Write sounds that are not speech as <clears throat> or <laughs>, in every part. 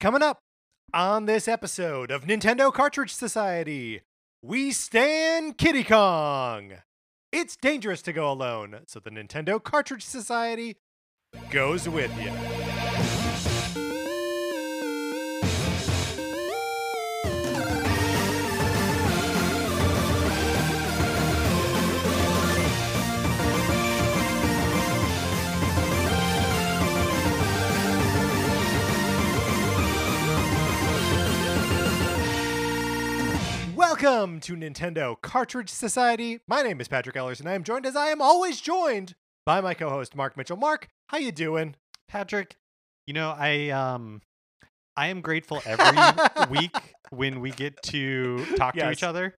Coming up on this episode of Nintendo Cartridge Society, we stand Kiddy Kong. It's dangerous to go alone, so the Nintendo Cartridge Society goes with you. Welcome to Nintendo Cartridge Society. My name is Patrick Ellers, and I am joined, as I am always joined, by my co-host Mark Mitchell. Mark, how you doing? Patrick, you know, I um I am grateful every <laughs> week when we get to talk to each other.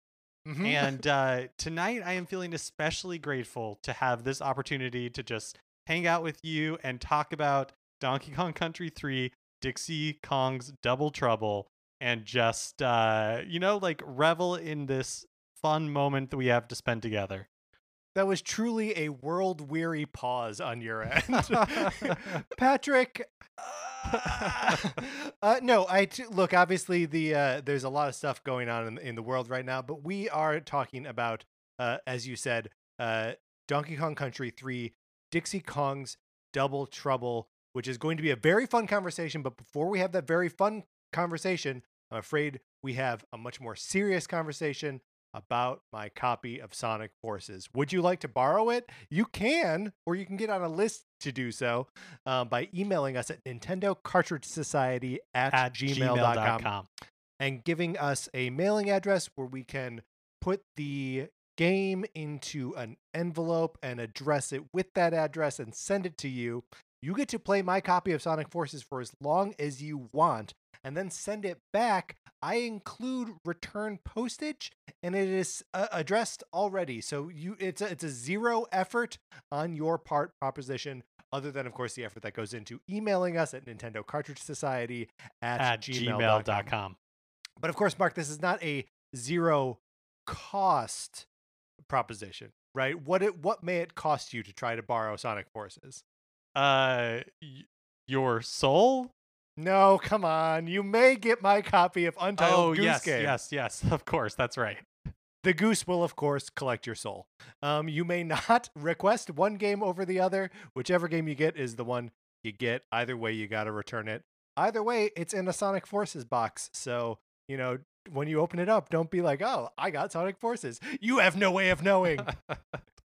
Mhm. And uh tonight I am feeling especially grateful to have this opportunity to just hang out with you and talk about Donkey Kong Country 3, Dixie Kong's Double Trouble and just uh you know like revel in this fun moment that we have to spend together. that was truly a world-weary pause on your <laughs> end, <laughs> Patrick. uh, uh, no, I t- look. Obviously, the uh, there's a lot of stuff going on in, in the world right now, but we are talking about, uh, as you said, uh, Donkey Kong Country 3, Dixie Kong's Double Trouble, which is going to be a very fun conversation. But before we have that very fun conversation, I'm afraid we have a much more serious conversation about my copy of Sonic Forces. Would you like to borrow it? You can, or you can get on a list to do so um, by emailing us at Nintendo Cartridge Society at, At gmail.com gmail.com. and giving us a mailing address where we can put the game into an envelope and address it with that address and send it to you. You get to play my copy of Sonic Forces for as long as you want and then send it back. I include return postage and it is uh, addressed already. So you it's a, it's a zero effort on your part proposition other than of course the effort that goes into emailing us at Nintendo Cartridge Society at, At gmail.com. gmail.com. But of course, Mark, this is not a zero cost proposition, right? What it what may it cost you to try to borrow Sonic Forces? Uh y- your soul? No, come on. You may get my copy of Untitled oh Goose yes, Game. yes, yes. <laughs> Of course, that's right. The goose will, of course, collect your soul. Um, you may not <laughs> request one game over the other. Whichever game you get is the one you get. Either way, you got to return it. Either way, it's in a Sonic Forces box. So, you know, when you open it up, don't be like, oh, I got Sonic Forces. You have no way of knowing. <laughs>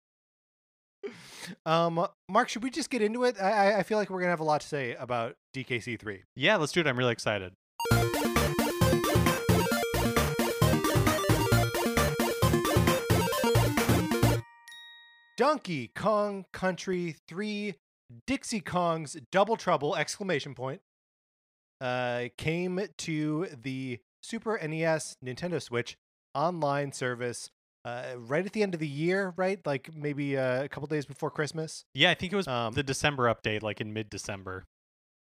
um, Mark, should we just get into it? I, I- feel like we're going to have a lot to say about DKC3. yeah, let's do it. I'm really excited. Donkey Kong Country 3 Dixie Kong's Double Trouble exclamation point uh came to the Super NES Nintendo Switch online service uh right at the end of the year, right? Like maybe uh, a couple days before Christmas. Yeah, I think it was Um, the December update, like in mid-December.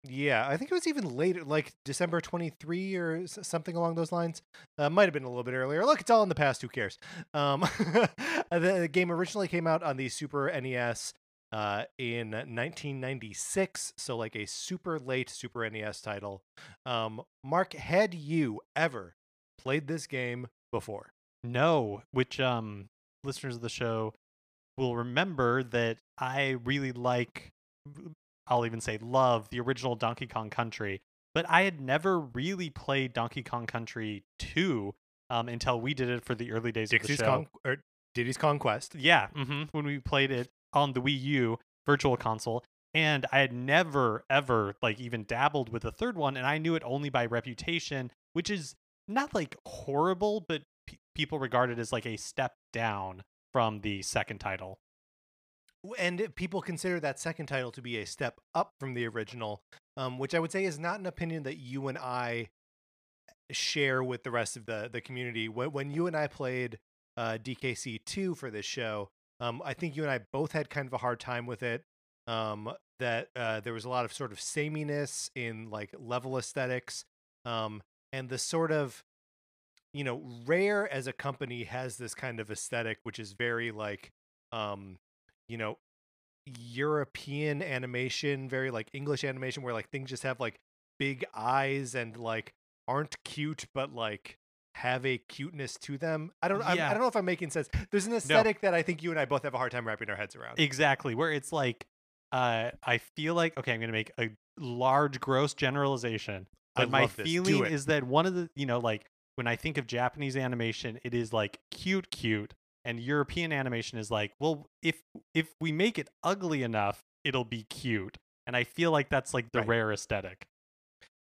Yeah, I think it was even later, like December 23 or something along those lines. Uh, might have been a little bit earlier. Look, it's all in the past. Who cares? Um, <laughs> the, the game originally came out on the Super NES uh, in 1996, so like a super late Super NES title. Um, Mark, had you ever played this game before? No, which um listeners of the show will remember that I really like I'll even say love the original Donkey Kong Country, but I had never really played Donkey Kong Country 2 um until we did it for the early days Dixie's of the show. Con- or Diddy's Kong Quest. Yeah, mm-hmm, when we played it on the Wii U Virtual Console, and I had never ever like even dabbled with the third one, and I knew it only by reputation, which is not like horrible, but pe people regard it as like a step down from the second title. And people consider that second title to be a step up from the original um, which i would say is not an opinion that you and i share with the rest of the the community when, when you and i played uh, dkc2 for this show um, i think you and i both had kind of a hard time with it um, that uh, there was a lot of sort of sameness in like level aesthetics um, and the sort of you know Rare as a company has this kind of aesthetic which is very like um you know European animation, very like English animation, where like things just have like big eyes and like aren't cute, but like have a cuteness to them. I don't. Yeah. I don't know if I'm making sense. There's an aesthetic that I think you and I both have a hard time wrapping our heads around. Exactly. Where it's like, uh, I feel like okay, I'm gonna make a large, gross generalization, I but my. Feeling is that one of the, you know, like when I think of Japanese animation, it is like cute, cute, and European animation is like, well, if if we make it ugly enough, it'll be cute, and I feel like that's like the Right. Rare aesthetic.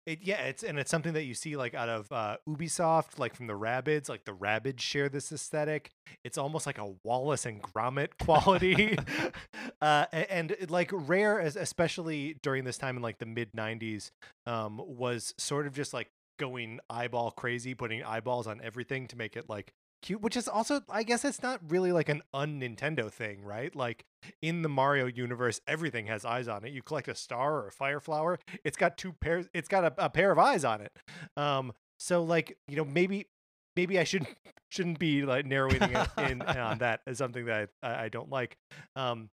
It, yeah, it's and it's something that you see like out of uh, Ubisoft, like from the Rabbids. Like the Rabbids share this aesthetic. It's almost like a Wallace and Gromit quality, <laughs> <laughs> uh, a- and, like Rare, as especially during this time in like the mid '90s, um, was sort of just like going eyeball crazy, putting eyeballs on everything to make it like cute. Which is also, I guess, it's not really like an un Nintendo thing, right? Like in the Mario universe, everything has eyes on it. You collect a star or a fire flower, it's got two pairs. It's got a, a pair of eyes on it. Um, so like you know maybe maybe I shouldn't <laughs> shouldn't be like narrowing in on <laughs> that as something that I, I don't like. Um,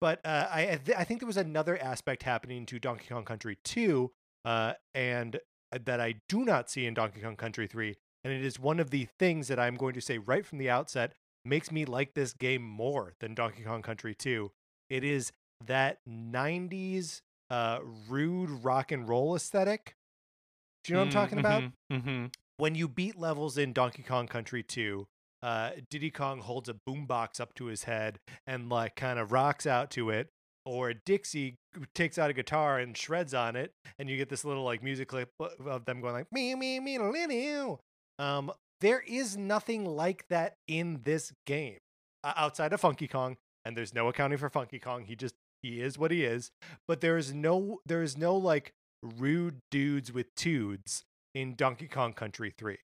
but uh, I I th- I think there was another aspect happening to Donkey Kong Country 2, uh, and that I do not see in Donkey Kong Country 3, and it is one of the things that I'm going to say right from the outset makes me like this game more than Donkey Kong Country 2. It is that 90s uh, rude rock and roll aesthetic. Do you know what I'm talking about? Mm-hmm. When you beat levels in Donkey Kong Country 2, uh, Diddy Kong holds a boombox up to his head and like kind of rocks out to it, or Dixie takes out a guitar and shreds on it, and you get this little like music clip of them going like me me me little. Um, there is nothing like that in this game uh, outside of Funky Kong, and there's no accounting for Funky Kong. He just he is what he is. But there is no there is no like rude dudes with tudes in Donkey Kong Country 3.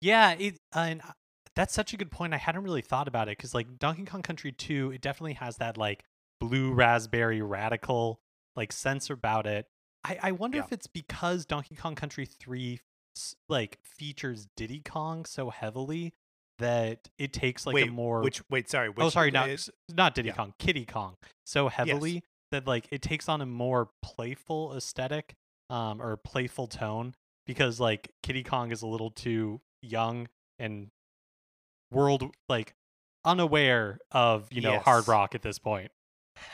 Yeah, it and uh, that's such a good point. I hadn't really thought about it because like Donkey Kong Country 2, it definitely has that like blue raspberry radical like sense about it. I, I wonder Yeah. if it's because Donkey Kong Country 3 like features Diddy Kong so heavily that it takes like wait, a more which wait, sorry, which oh sorry not is- not Diddy yeah. Kong Kiddy Kong so heavily that like it takes on a more playful aesthetic um or playful tone because like Kiddy Kong is a little too young and world like unaware of you know hard rock at this point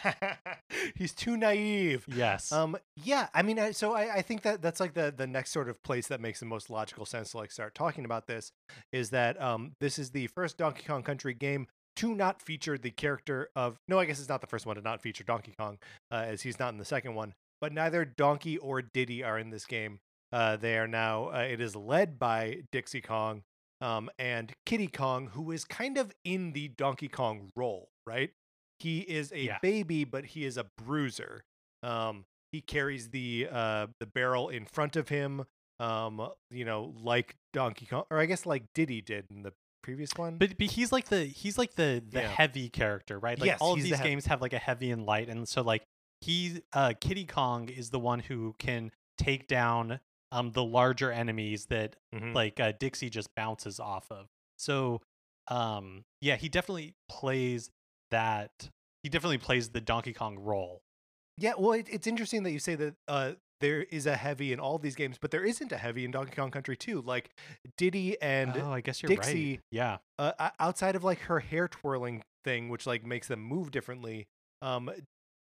<laughs> he's too naive. yes Um, yeah, I mean, I, so I, I think that that's like the the next sort of place that makes the most logical sense to like start talking about this is that um this is the first Donkey Kong Country game to not feature the character of no, I guess it's not the first one to not feature Donkey Kong, uh, as he's not in the second one. But neither Donkey or Diddy are in this game. Uh, they are now. Uh, it is led by Dixie Kong, um, and Kiddy Kong, who is kind of in the Donkey Kong role, right? He is a Yeah. baby, but he is a bruiser. Um, he carries the uh the barrel in front of him um you know like donkey kong or i guess like diddy did in the previous one But, but he's like the he's like the the Yeah. heavy character, right? Like Yes, all of he's the these heavy- games have like a heavy and light, and so like he uh Kiddy Kong is the one who can take down um the larger enemies that Mhm. like uh, Dixie just bounces off of. So um yeah, he definitely plays that. He definitely plays the Donkey Kong role. yeah well it, it's interesting that you say that uh there is a heavy in all these games but there isn't a heavy in donkey kong country 2 like diddy and oh, I guess you're Dixie- right. Yeah. uh, outside of like her hair twirling thing, which like makes them move differently, um,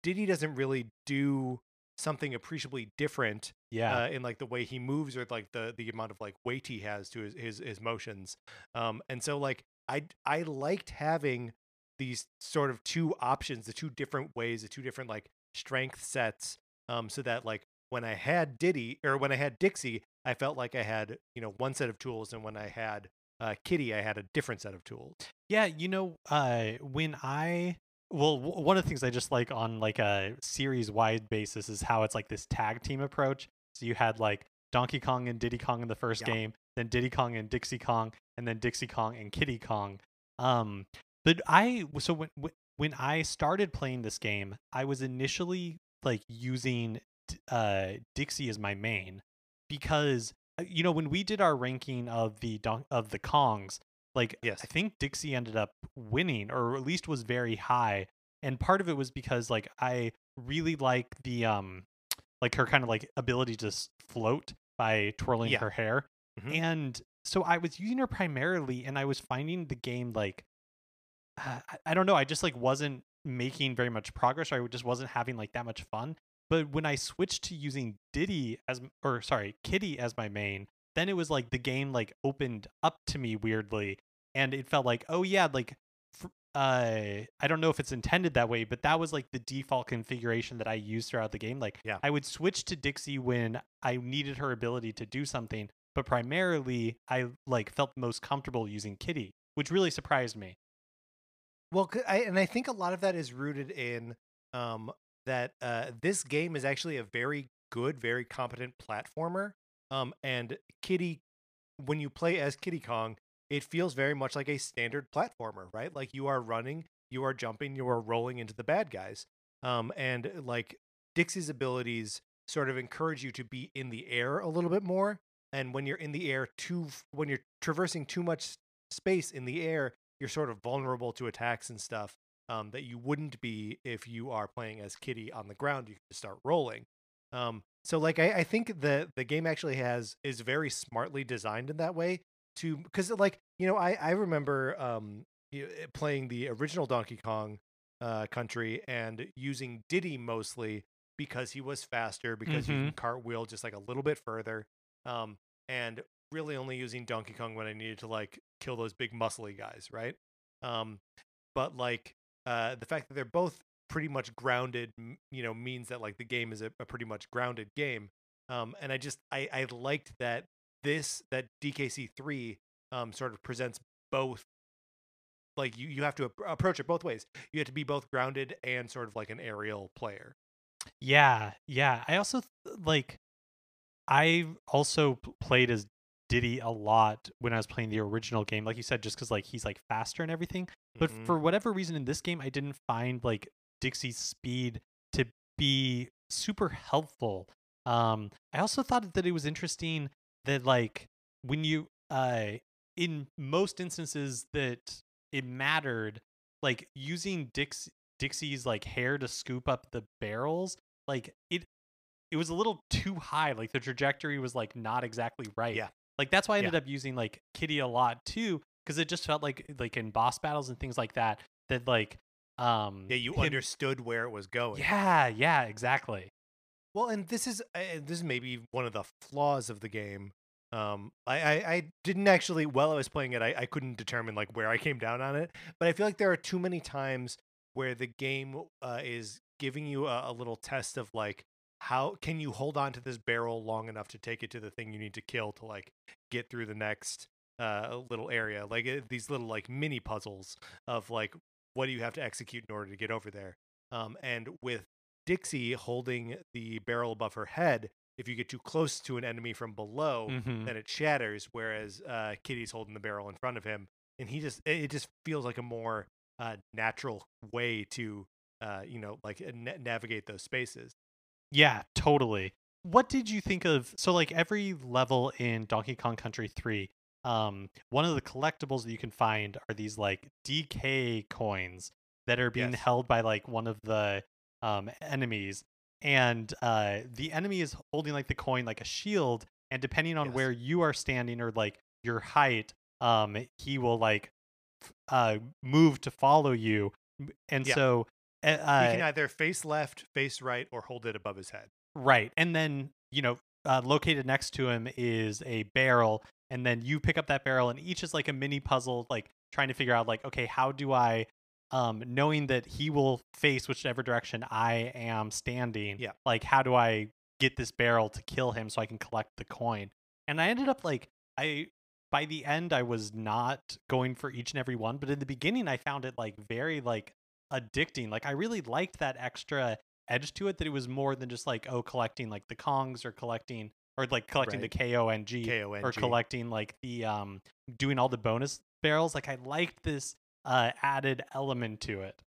Diddy doesn't really do something appreciably different Yeah. uh, in like the way he moves or like the the amount of like weight he has to his his, his motions. Um, and so like I I liked having these sort of two options, the two different ways, the two different like strength sets, um, so that like when I had Diddy or when I had Dixie, I felt like I had you know one set of tools, and when I had uh, Kiddy, I had a different set of tools. Yeah, you know, uh, when I well, w- one of the things I just like on like a series wide basis is how it's like this tag team approach. So you had like Donkey Kong and Diddy Kong in the first Yeah. game, then Diddy Kong and Dixie Kong, and then Dixie Kong and Kiddy Kong. Um, but I so when when- I started playing this game, I was initially like using uh Dixie as my main because uh, you know when we did our ranking of the don- of the Kongs, like Yes. I think Dixie ended up winning or at least was very high. And part of it was because like I really like the um like her kind of like ability to s- float by twirling Yeah. her hair. Mhm. And so I was using her primarily, and I was finding the game like uh, I- I don't know. I just like wasn't making very much progress, or I just wasn't having like that much fun. But when I switched to using Diddy as, or sorry, Kiddy as my main, then it was like the game like opened up to me weirdly, and it felt like, oh yeah, like, fr- uh, I don't know if it's intended that way, but that was like the default configuration that I used throughout the game. Like, Yeah. I would switch to Dixie when I needed her ability to do something, but primarily I like felt most comfortable using Kiddy, which really surprised me. Well, I, and I think a lot of that is rooted in um, that uh, this game is actually a very good, very competent platformer. Um, and Kiddy, when you play as Kiddy Kong, it feels very much like a standard platformer, right? Like you are running, you are jumping, you are rolling into the bad guys. Um, and like Dixie's abilities sort of encourage you to be in the air a little bit more. And when you're in the air too, when you're traversing too much space in the air, you're sort of vulnerable to attacks and stuff um, that you wouldn't be if you are playing as Kiddy on the ground. You can just start rolling. Um, so like I, I think the the game actually has is very smartly designed in that way to because like you know I I remember um eh, playing the original Donkey Kong uh country and using Diddy mostly because he was faster because you can cartwheel just like a little bit further um and really only using Donkey Kong when I needed to like kill those big muscly guys right? Um but like uh the fact that they're both pretty much grounded you know means that like the game is a, a pretty much grounded game. Um and i just i i liked that this that dkc3 um sort of presents both like you you have to ap- approach it both ways. You have to be both grounded and sort of like an aerial player. Yeah, yeah. I also like I also played as Diddy a lot when I was playing the original game. Like you said just cuz like he's like faster and everything. But Mhm. for whatever reason in this game I didn't find like Dixie's speed to be super helpful. Um I also thought that it was interesting that like when you uh in most instances that it mattered like using Dix Dixie's like hair to scoop up the barrels, like it it was a little too high. Like the trajectory was like not exactly right. Yeah. Like that's why I Yeah. ended up using like Kiddy a lot too, because it just felt like like in boss battles and things like that, that like um yeah you him- understood where it was going Yeah, yeah, exactly. Well, and this is uh, this is maybe one of the flaws of the game. Um, I, I I didn't actually while I was playing it, I, I couldn't determine like where I came down on it. But I feel like there are too many times where the game uh, is giving you a, a little test of like how can you hold on to this barrel long enough to take it to the thing you need to kill to like get through the next uh little area like uh, these little like mini puzzles of like what do you have to execute in order to get over there um and with Dixie holding the barrel above her head. If you get too close to an enemy from below, Mhm. then it shatters. Whereas uh, Kiddy's holding the barrel in front of him, and he just it just feels like a more uh, natural way to uh, you know like uh, na- navigate those spaces. Yeah, totally. What did you think of so like every level in Donkey Kong Country 3, um one of the collectibles that you can find are these like DK coins that are being Yes. held by like one of the um enemies and uh the enemy is holding like the coin like a shield and depending on Yes. where you are standing or like your height um he will like uh move to follow you and Yeah. so uh, he can either face left, face right, or hold it above his head. Right. And then, you know, uh, located next to him is a barrel. And then you pick up that barrel, and each is like a mini puzzle, like trying to figure out, like, okay, how do I, um, knowing that he will face whichever direction I am standing, Yeah. like, how do I get this barrel to kill him so I can collect the coin? And I ended up like, I, by the end, I was not going for each and every one, but in the beginning, I found it like very, like, addicting. Like, I really liked that extra edge to it that it was more than just like oh collecting like the kongs or collecting or like collecting Right. the k-o-n-g or collecting like the um doing all the bonus barrels like i liked this uh added element to it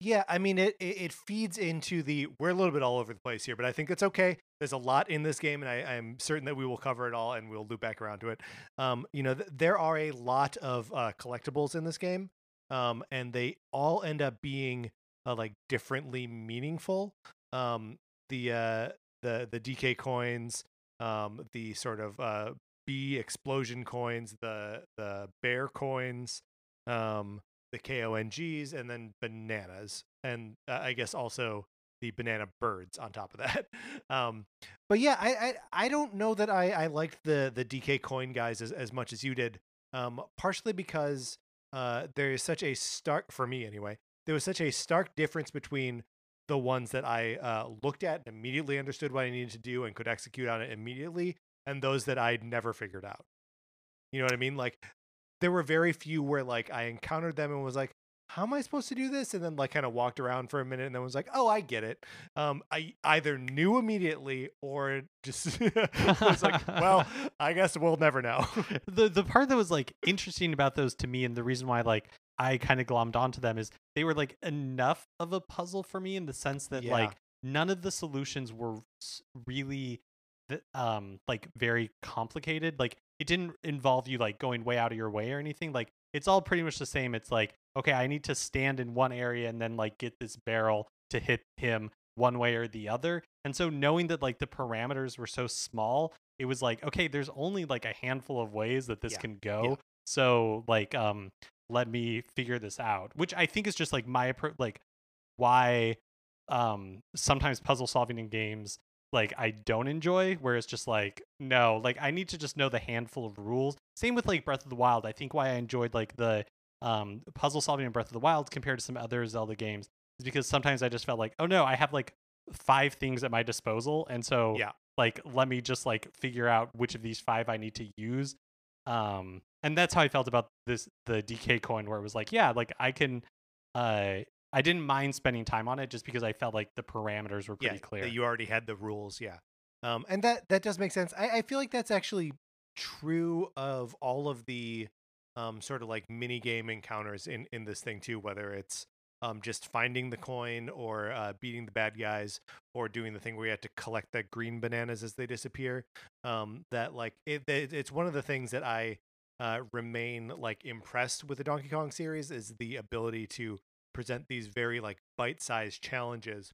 Yeah, I mean it, it feeds into the we're a little bit all over the place here, but I think that's okay. There's a lot in this game, and I, I'm certain that we will cover it all, and we'll loop back around to it. Um, you know, th- there are a lot of uh, collectibles in this game, um, and they all end up being uh, like differently meaningful. Um, the uh, the the DK coins, um, the sort of uh, B explosion coins, the the bear coins, um, the KONGs, and then bananas, and uh, I guess also the banana birds on top of that. <laughs> Um, but yeah, I, I I don't know that I I liked the the DK coin guys as as much as you did. Um, partially because uh, there is such a stark for me anyway. There was such a stark difference between the ones that I uh, looked at and immediately understood what I needed to do and could execute on it immediately, and those that I'd never figured out. You know what I mean? Like there were very few where like I encountered them and was like, how am I supposed to do this? And then like kind of walked around for a minute and then was like, oh, I get it. Um, I either knew immediately or just <laughs> was like, well, <laughs> I guess we'll never know. <laughs> the the part that was like interesting about those to me and the reason why like I kind of glommed onto them is they were like enough of a puzzle for me in the sense that Yeah. like none of the solutions were really um like very complicated like it didn't involve you like going way out of your way or anything like it's all pretty much the same it's like okay i need to stand in one area and then like get this barrel to hit him one way or the other. And so knowing that like the parameters were so small it was like okay there's only like a handful of ways that this Yeah, can go so like um let me figure this out. Which i think is just like my approach like why um sometimes puzzle solving in games like I don't enjoy where it's just like no like I need to just know the handful of rules. Same with like Breath of the Wild. I think why I enjoyed like the um puzzle solving in Breath of the Wild compared to some other Zelda games is because sometimes I just felt like oh no I have like five things at my disposal and so Yeah. like let me just like figure out which of these five I need to use. Um and that's how I felt about this the DK coin where it was like yeah like I can uh I didn't mind spending time on it just because I felt like the parameters were pretty yeah, clear. that you already had the rules. Yeah, um, and that that does make sense. I, I feel like that's actually true of all of the um, sort of like mini game encounters in in this thing too. Whether it's um, just finding the coin or uh, beating the bad guys or doing the thing where you have to collect the green bananas as they disappear. Um, that like it, it, it's one of the things that I uh, remain like impressed with the Donkey Kong series is the ability to present these very like bite-sized challenges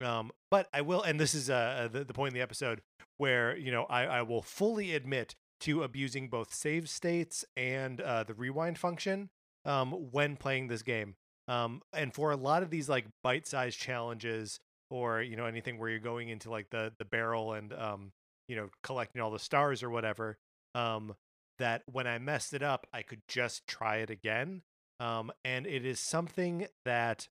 um, but I will, and this is uh, the, the point in the episode where you know I, I will fully admit to abusing both save states and uh, the rewind function um, when playing this game. Um, and for a lot of these like bite-sized challenges, or you know anything where you're going into like the the barrel and um, you know collecting all the stars or whatever, um, that when I messed it up, I could just try it again. Um, and it is something that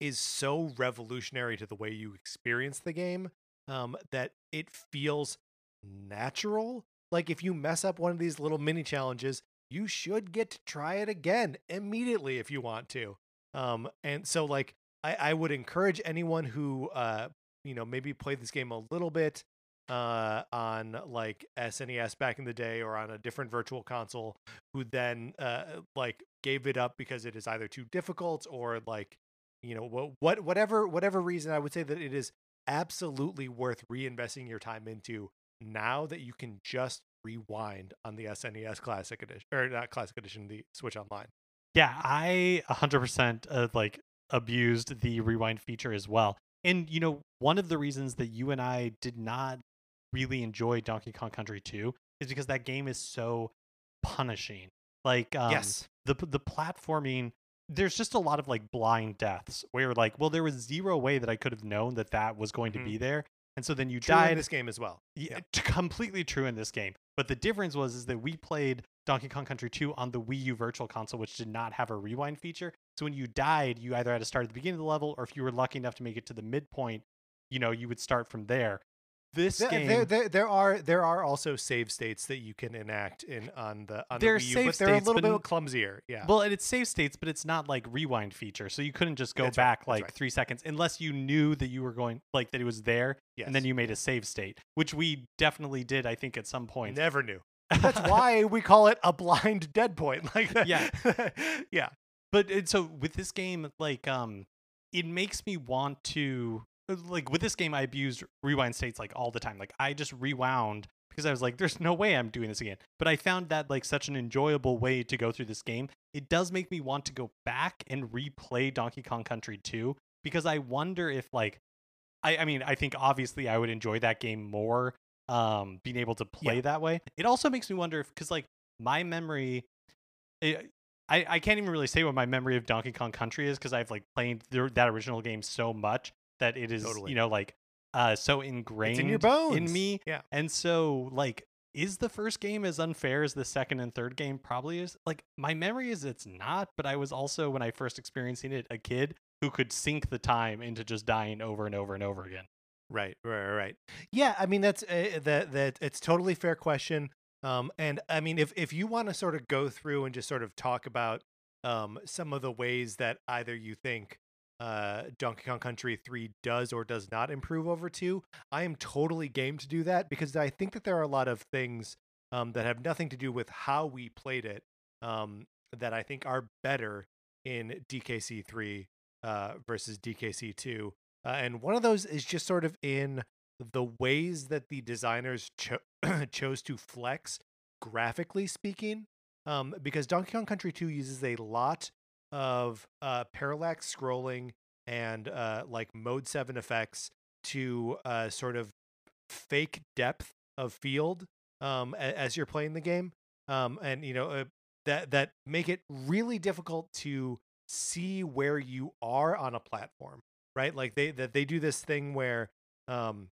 is so revolutionary to the way you experience the game um, that it feels natural. Like if you mess up one of these little mini challenges, you should get to try it again immediately if you want to. Um, and so like I, I would encourage anyone who uh, you know maybe played this game a little bit uh, on like SNES back in the day or on a different virtual console, who then uh, like gave it up because it is either too difficult or like you know what what whatever whatever reason i would say that it is absolutely worth reinvesting your time into now that you can just rewind on the snes classic edition or not classic edition the switch online Yeah, I 100% uh, like abused the rewind feature as well. And you know, one of the reasons that you and I did not really enjoy Donkey Kong Country 2 is because that game is so punishing. Like um, yes the the platforming there's just a lot of like blind deaths where you're like, well, there was zero way that I could have known that that was going Mhm. to be there. And so then you true in this game as well Yeah, Yeah. completely true in this game. But the difference was is that we played Donkey Kong Country 2 on the Wii U Virtual Console, which did not have a rewind feature. So when you died, you either had to start at the beginning of the level, or if you were lucky enough to make it to the midpoint, you know, you would start from there. This There, game, there, there, there are there are also save states that you can enact in on the on There are the Wii U, save but they're a little bit clumsier. Yeah, well, and it's save states, but it's not like rewind feature. So you couldn't just go That's back that's like right. three seconds unless you knew that you were going like that it was there, yes. and then you made a save state, which we definitely did, I think, at some point. never knew. That's <laughs> why we call it a blind <laughs> dead point. Like. Yeah. <laughs> yeah. but it, so with this game like um it makes me want to like with this game i abused rewind states like all the time like i just rewound because i was like there's no way i'm doing this again but i found that like such an enjoyable way to go through this game it does make me want to go back and replay donkey kong country 2 because i wonder if like I, I mean, I think obviously I would enjoy that game more, um, being able to play Yeah. that way. It also makes me wonder if, because like my memory, it, I I can't even really say what my memory of Donkey Kong Country is because I've like played the, that original game so much that it is Totally. you know like uh so ingrained It's in your bones. in me. Yeah. And so like. Is the first game as unfair as the second and third game? Probably is. Like my memory is it's not, but I was also when I first experiencing it a kid who could sink the time into just dying over and over and over again. Right, right, right. Yeah, I mean that's uh, that that it's totally fair question. Um, and I mean if if you want to sort of go through and just sort of talk about um some of the ways that either you think uh Donkey Kong Country 3 does or does not improve over 2, I am totally game to do that because I think that there are a lot of things um that have nothing to do with how we played it um that I think are better in DKC 3 uh versus DKC 2. Uh, and one of those is just sort of in the ways that the designers cho- <clears throat> chose to flex graphically speaking um, because donkey kong country 2 uses a lot of uh, parallax scrolling and uh, like mode 7 effects to uh, sort of fake depth of field um, as you're playing the game um, and you know uh, that that make it really difficult to see where you are on a platform right? Like they that they do this thing where um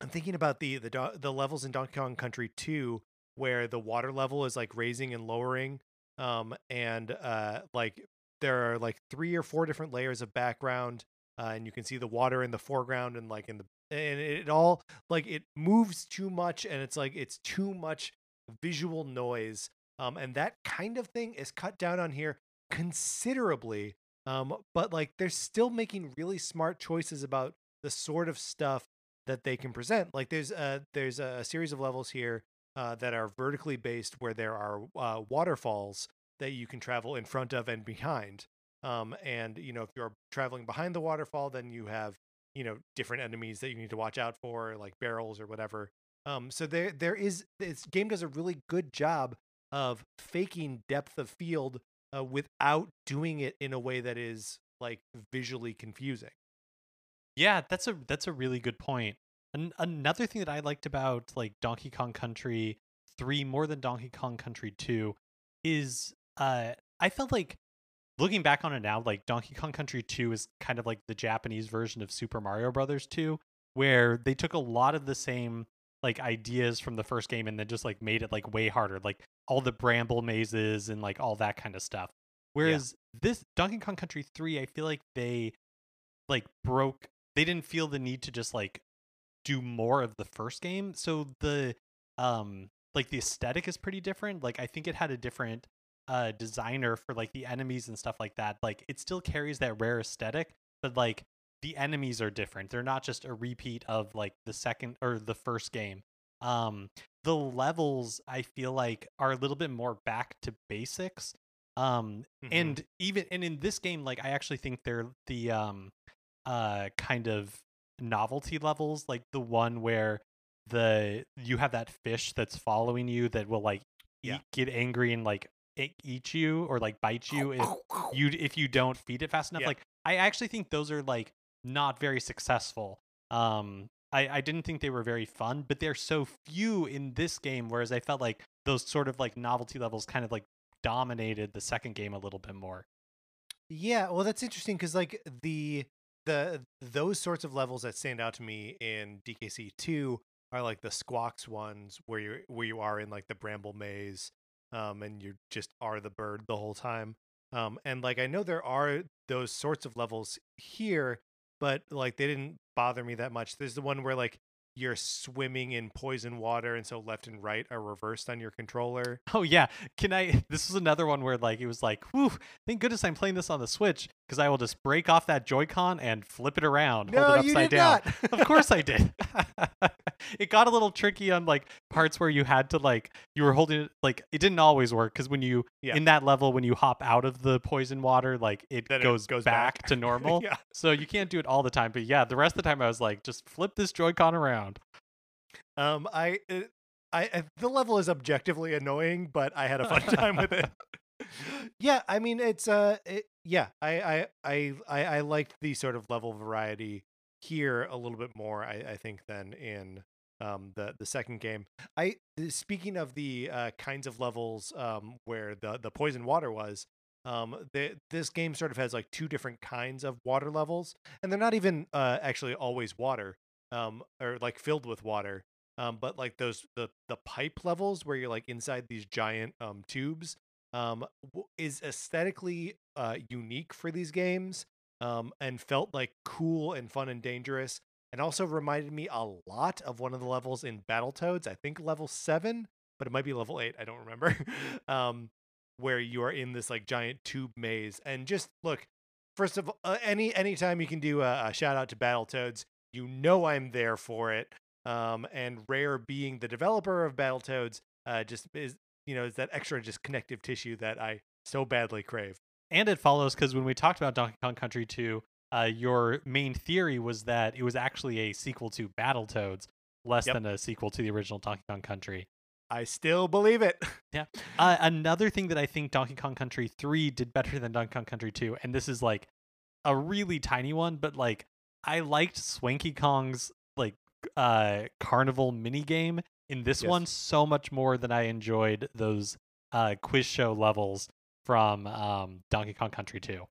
i'm thinking about the the the levels in donkey kong country 2 where the water level is like raising and lowering um and uh like there are like three or four different layers of background uh, and you can see the water in the foreground and like in the and it all like it moves too much and it's like it's too much visual noise um and that kind of thing is cut down on here considerably um but like they're still making really smart choices about the sort of stuff that they can present. Like there's a there's a series of levels here uh, that are vertically based where there are uh, waterfalls that you can travel in front of and behind um and you know if you're traveling behind the waterfall then you have you know different enemies that you need to watch out for like barrels or whatever um so there there is this game does a really good job of faking depth of field uh, without doing it in a way that is like visually confusing Yeah, that's a that's a really good point. An- another thing that I liked about like Donkey Kong Country 3 more than Donkey Kong Country 2 is uh I felt like looking back on it now like Donkey Kong Country 2 is kind of like the Japanese version of Super Mario Brothers 2 where they took a lot of the same like ideas from the first game and then just like made it like way harder like all the bramble mazes and like all that kind of stuff. Whereas this Donkey Kong Country 3 I feel like they like broke they didn't feel the need to just like do more of the first game. So the um like the aesthetic is pretty different. Like i think it had a different uh designer for like the enemies and stuff like that like it still carries that Rare aesthetic but like the enemies are different they're not just a repeat of like the second or the first game um the levels i feel like are a little bit more back to basics um Mhm. and even and in this game like i actually think they're the um uh kind of novelty levels like the one where the you have that fish that's following you that will like Yeah. eat, get angry and like e- eat you or like bite you if you if you don't feed it fast enough Yeah. like i actually think those are like not very successful. Um I, I didn't think they were very fun but they're so few in this game whereas i felt like those sort of like novelty levels kind of like dominated the second game a little bit more. Yeah, well, that's interesting because like the the those sorts of levels that stand out to me in DKC two are like the squawks ones where you where you are in like the bramble maze, um, and you just are the bird the whole time. Um, and like I know there are those sorts of levels here, but like they didn't bother me that much. There's the one where like you're swimming in poison water, and so left and right are reversed on your controller. Oh yeah, can I? <laughs> This was another one where like it was like, whew, thank goodness I'm playing this on the Switch because I will just break off that Joy-Con and flip it around, No, hold it you upside did down. not. of course I did. <laughs> it got a little tricky on like parts where you had to like you were holding it like it didn't always work because when you Yeah. in that level when you hop out of the poison water like it Then it goes, goes back, back. to normal. <laughs> yeah. So you can't do it all the time. But yeah, the rest of the time I was like, just flip this Joy-Con around. Um, I, uh, I, I, the level is objectively annoying, but I had a fun time with it. <laughs> Yeah, I mean, it's uh, it, yeah, I, I, I, I, liked the sort of level variety here a little bit more, I, I think, than in um, the the second game. I speaking of the uh, kinds of levels um, where the the poison water was. Um, the, this game sort of has like two different kinds of water levels, and they're not even uh, actually always water, um, or like filled with water. Um, but like those the the pipe levels where you're like inside these giant um tubes um is aesthetically uh unique for these games um and felt like cool and fun and dangerous and also reminded me a lot of one of the levels in Battletoads. I think level seven, but it might be level eight. I don't remember. <laughs> um, where you are in this like giant tube maze, and just look. First of all, uh, any anytime you can do a, a shout out to Battletoads, you know I'm there for it. Um, and Rare being the developer of Battletoads, uh, just is you know is that extra just connective tissue that I so badly crave. And it follows because when we talked about Donkey Kong Country 2, uh, your main theory was that it was actually a sequel to Battletoads, less Yep. than a sequel to the original Donkey Kong Country. I still believe it. <laughs> Uh, another thing that I think Donkey Kong Country 3 did better than Donkey Kong Country 2, and this is like a really tiny one, but like I liked Swanky Kong's like uh carnival mini game in this Yes. one so much more than I enjoyed those uh quiz show levels from um Donkey Kong Country 2.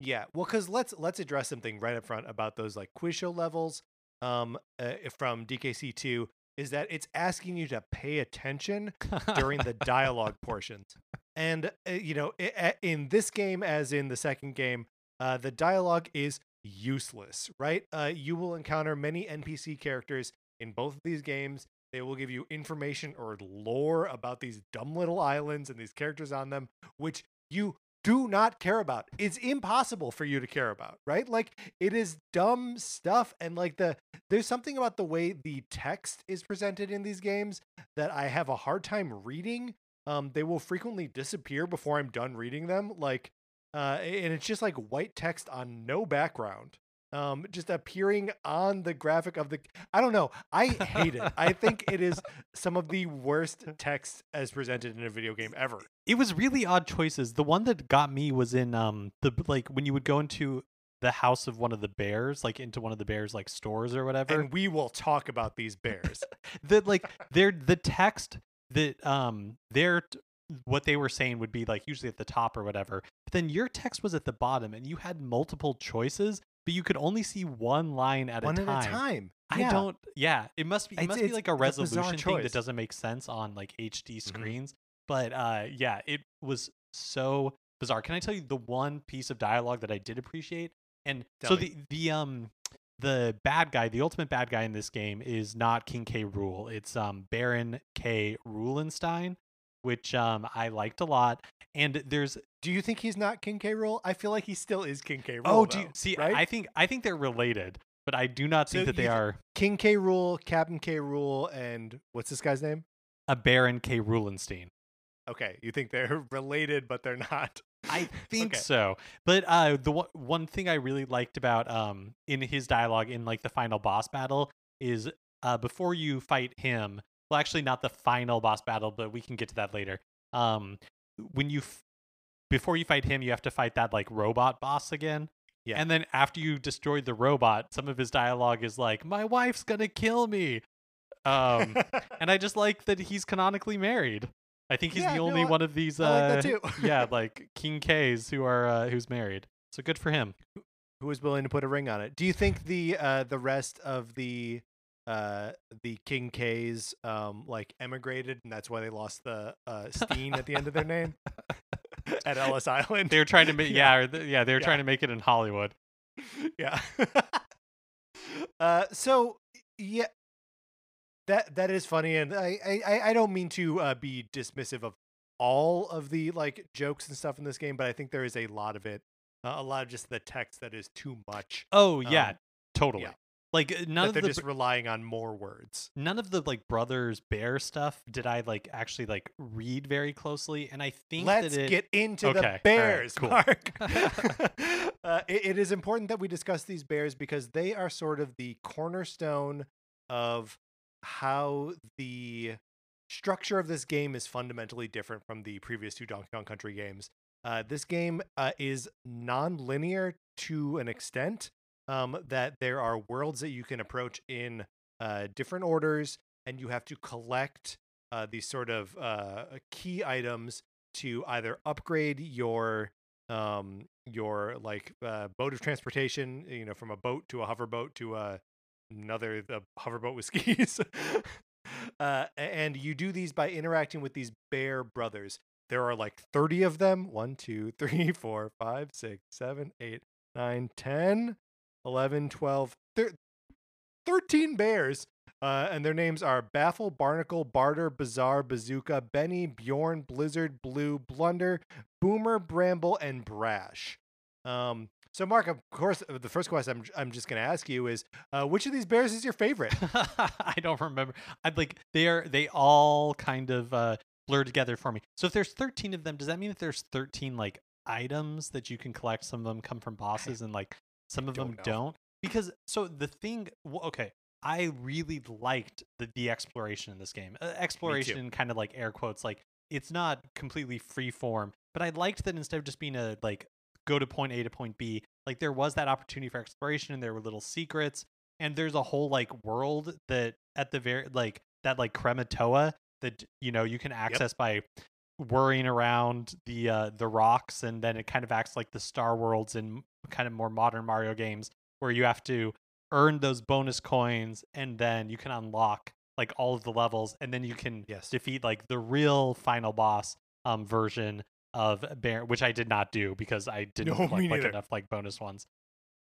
Yeah, well, because let's let's address something right up front about those like quiz show levels um uh, from DKC two is that it's asking you to pay attention during the dialogue <laughs> portions, and uh, you know i- a- in this game as in the second game, uh, the dialogue is useless. Right? Uh, you will encounter many NPC characters in both of these games. They will give you information or lore about these dumb little islands and these characters on them, which you do not care about. It's impossible for you to care about, right? Like it is dumb stuff and like the there's something about the way the text is presented in these games that I have a hard time reading. Um they will frequently disappear before I'm done reading them like uh and it's just like white text on no background. Um just appearing on the graphic of the I don't know. I hate it. I think it is <laughs> some of the worst text as presented in a video game ever. it was really odd choices. The one that got me was in um the like when you would go into the house of one of the bears, like into one of the bears like stores or whatever. and we will talk about these bears. <laughs> that like they're the text that um their what they were saying would be like usually at the top or whatever. But then your text was at the bottom and you had multiple choices, but you could only see one line at One a time. One at a time. I Yeah. don't. Yeah, it must be. It It's- must be like a a resolution thing that doesn't make sense on like HD Mhm. screens. But uh, yeah, it was so bizarre. Can I tell you the one piece of dialogue that I did appreciate? And Tell so me. the the um the bad guy, the ultimate bad guy in this game is not King K. Rool. It's um Baron K. Roolenstein, which um I liked a lot. And there's Do you think he's not King K. Rool? I feel like he still is King K. Rool. oh, do you, see, right? I think I think they're related, but I do not think So that they are King K. Rool, Captain K. Rool, and what's this guy's name? a Baron K. Roolenstein. Okay, you think they're <laughs> related, but they're not. I <laughs> think Okay. so. But uh the one, one thing I really liked about um in his dialogue in like the final boss battle is uh before you fight him, well actually not the final boss battle, but we can get to that later. Um when you f- before you fight him, you have to fight that like robot boss again. Yeah. And then after you destroyed the robot, some of his dialogue is like, "My wife's to kill me." Um and I just like that he's canonically married. I think he's Yeah, the no, only I- one of these uh like <laughs> yeah, like King K's who are uh, who's married. So good for him. Who was willing to put a ring on it? Do you think the uh the rest of the uh the King K's um like emigrated and that's why they lost the uh Steen at the end of their name <laughs> at Ellis Island? They were trying to make <laughs> Yeah. yeah, th- yeah, they were Yeah. trying to make it in Hollywood. <laughs> yeah. uh, so yeah, that that is funny, and I I- I don't mean to uh, be dismissive of all of the like jokes and stuff in this game, but I think there is a lot of it, uh, a lot of just the text that is too much. Oh yeah, Um, totally. yeah. Like uh, none of they're the just relying on more words. none of the like brothers bear stuff did I like actually like read very closely, and I think Let's that it, get into Okay, the right, bears, cool. Mark. <laughs> <laughs> uh, it- it is important that we discuss these bears because they are sort of the cornerstone of how the structure of this game is fundamentally different from the previous two Donkey Kong Country games. Uh, this game uh, is non-linear to an extent. Um, that there are worlds that you can approach in uh, different orders, and you have to collect uh, these sort of uh, key items to either upgrade your um your like uh, boat of transportation you know from a boat to a hoverboat to a another the hoverboat with <laughs> skis. Uh and you do these by interacting with these bear brothers. There are like 30 of them 1 2 <laughs> 3 4 5 6 7 8 9 10 11 12 thir- 13 bears uh, and their names are Baffle, Barnacle, Barter, Bazaar, Bazooka, Benny, Bjorn, Blizzard, Blue, Blunder, Boomer, Bramble, and Brash. Um, so, Mark, of course, uh, the first question I'm, I'm just going to ask you is, uh, which of these bears is your favorite? <laughs> I don't remember. I'd like they are they all kind of uh, blur together for me. So if there's 13 of them, does that mean that there's 13 like items that you can collect? Some of them come from bosses, and like some of them know. don't. Because so the thing, okay, I really liked the the exploration in this game. Uh, exploration, kind of like air quotes, like it's not completely free form, but I liked that instead of just being a like go to point A to point B, like there was that opportunity for exploration, and there were little secrets, and there's a whole like world that at the very like that like Krematoa that you know you can access by worrying around the uh the rocks and then it kind of acts like the star worlds in kind of more modern mario games where you have to earn those bonus coins and then you can unlock like all of the levels and then you can Yes. defeat like the real final boss um version of bear which i did not do because i <laughs> didn't No, like, like enough like bonus ones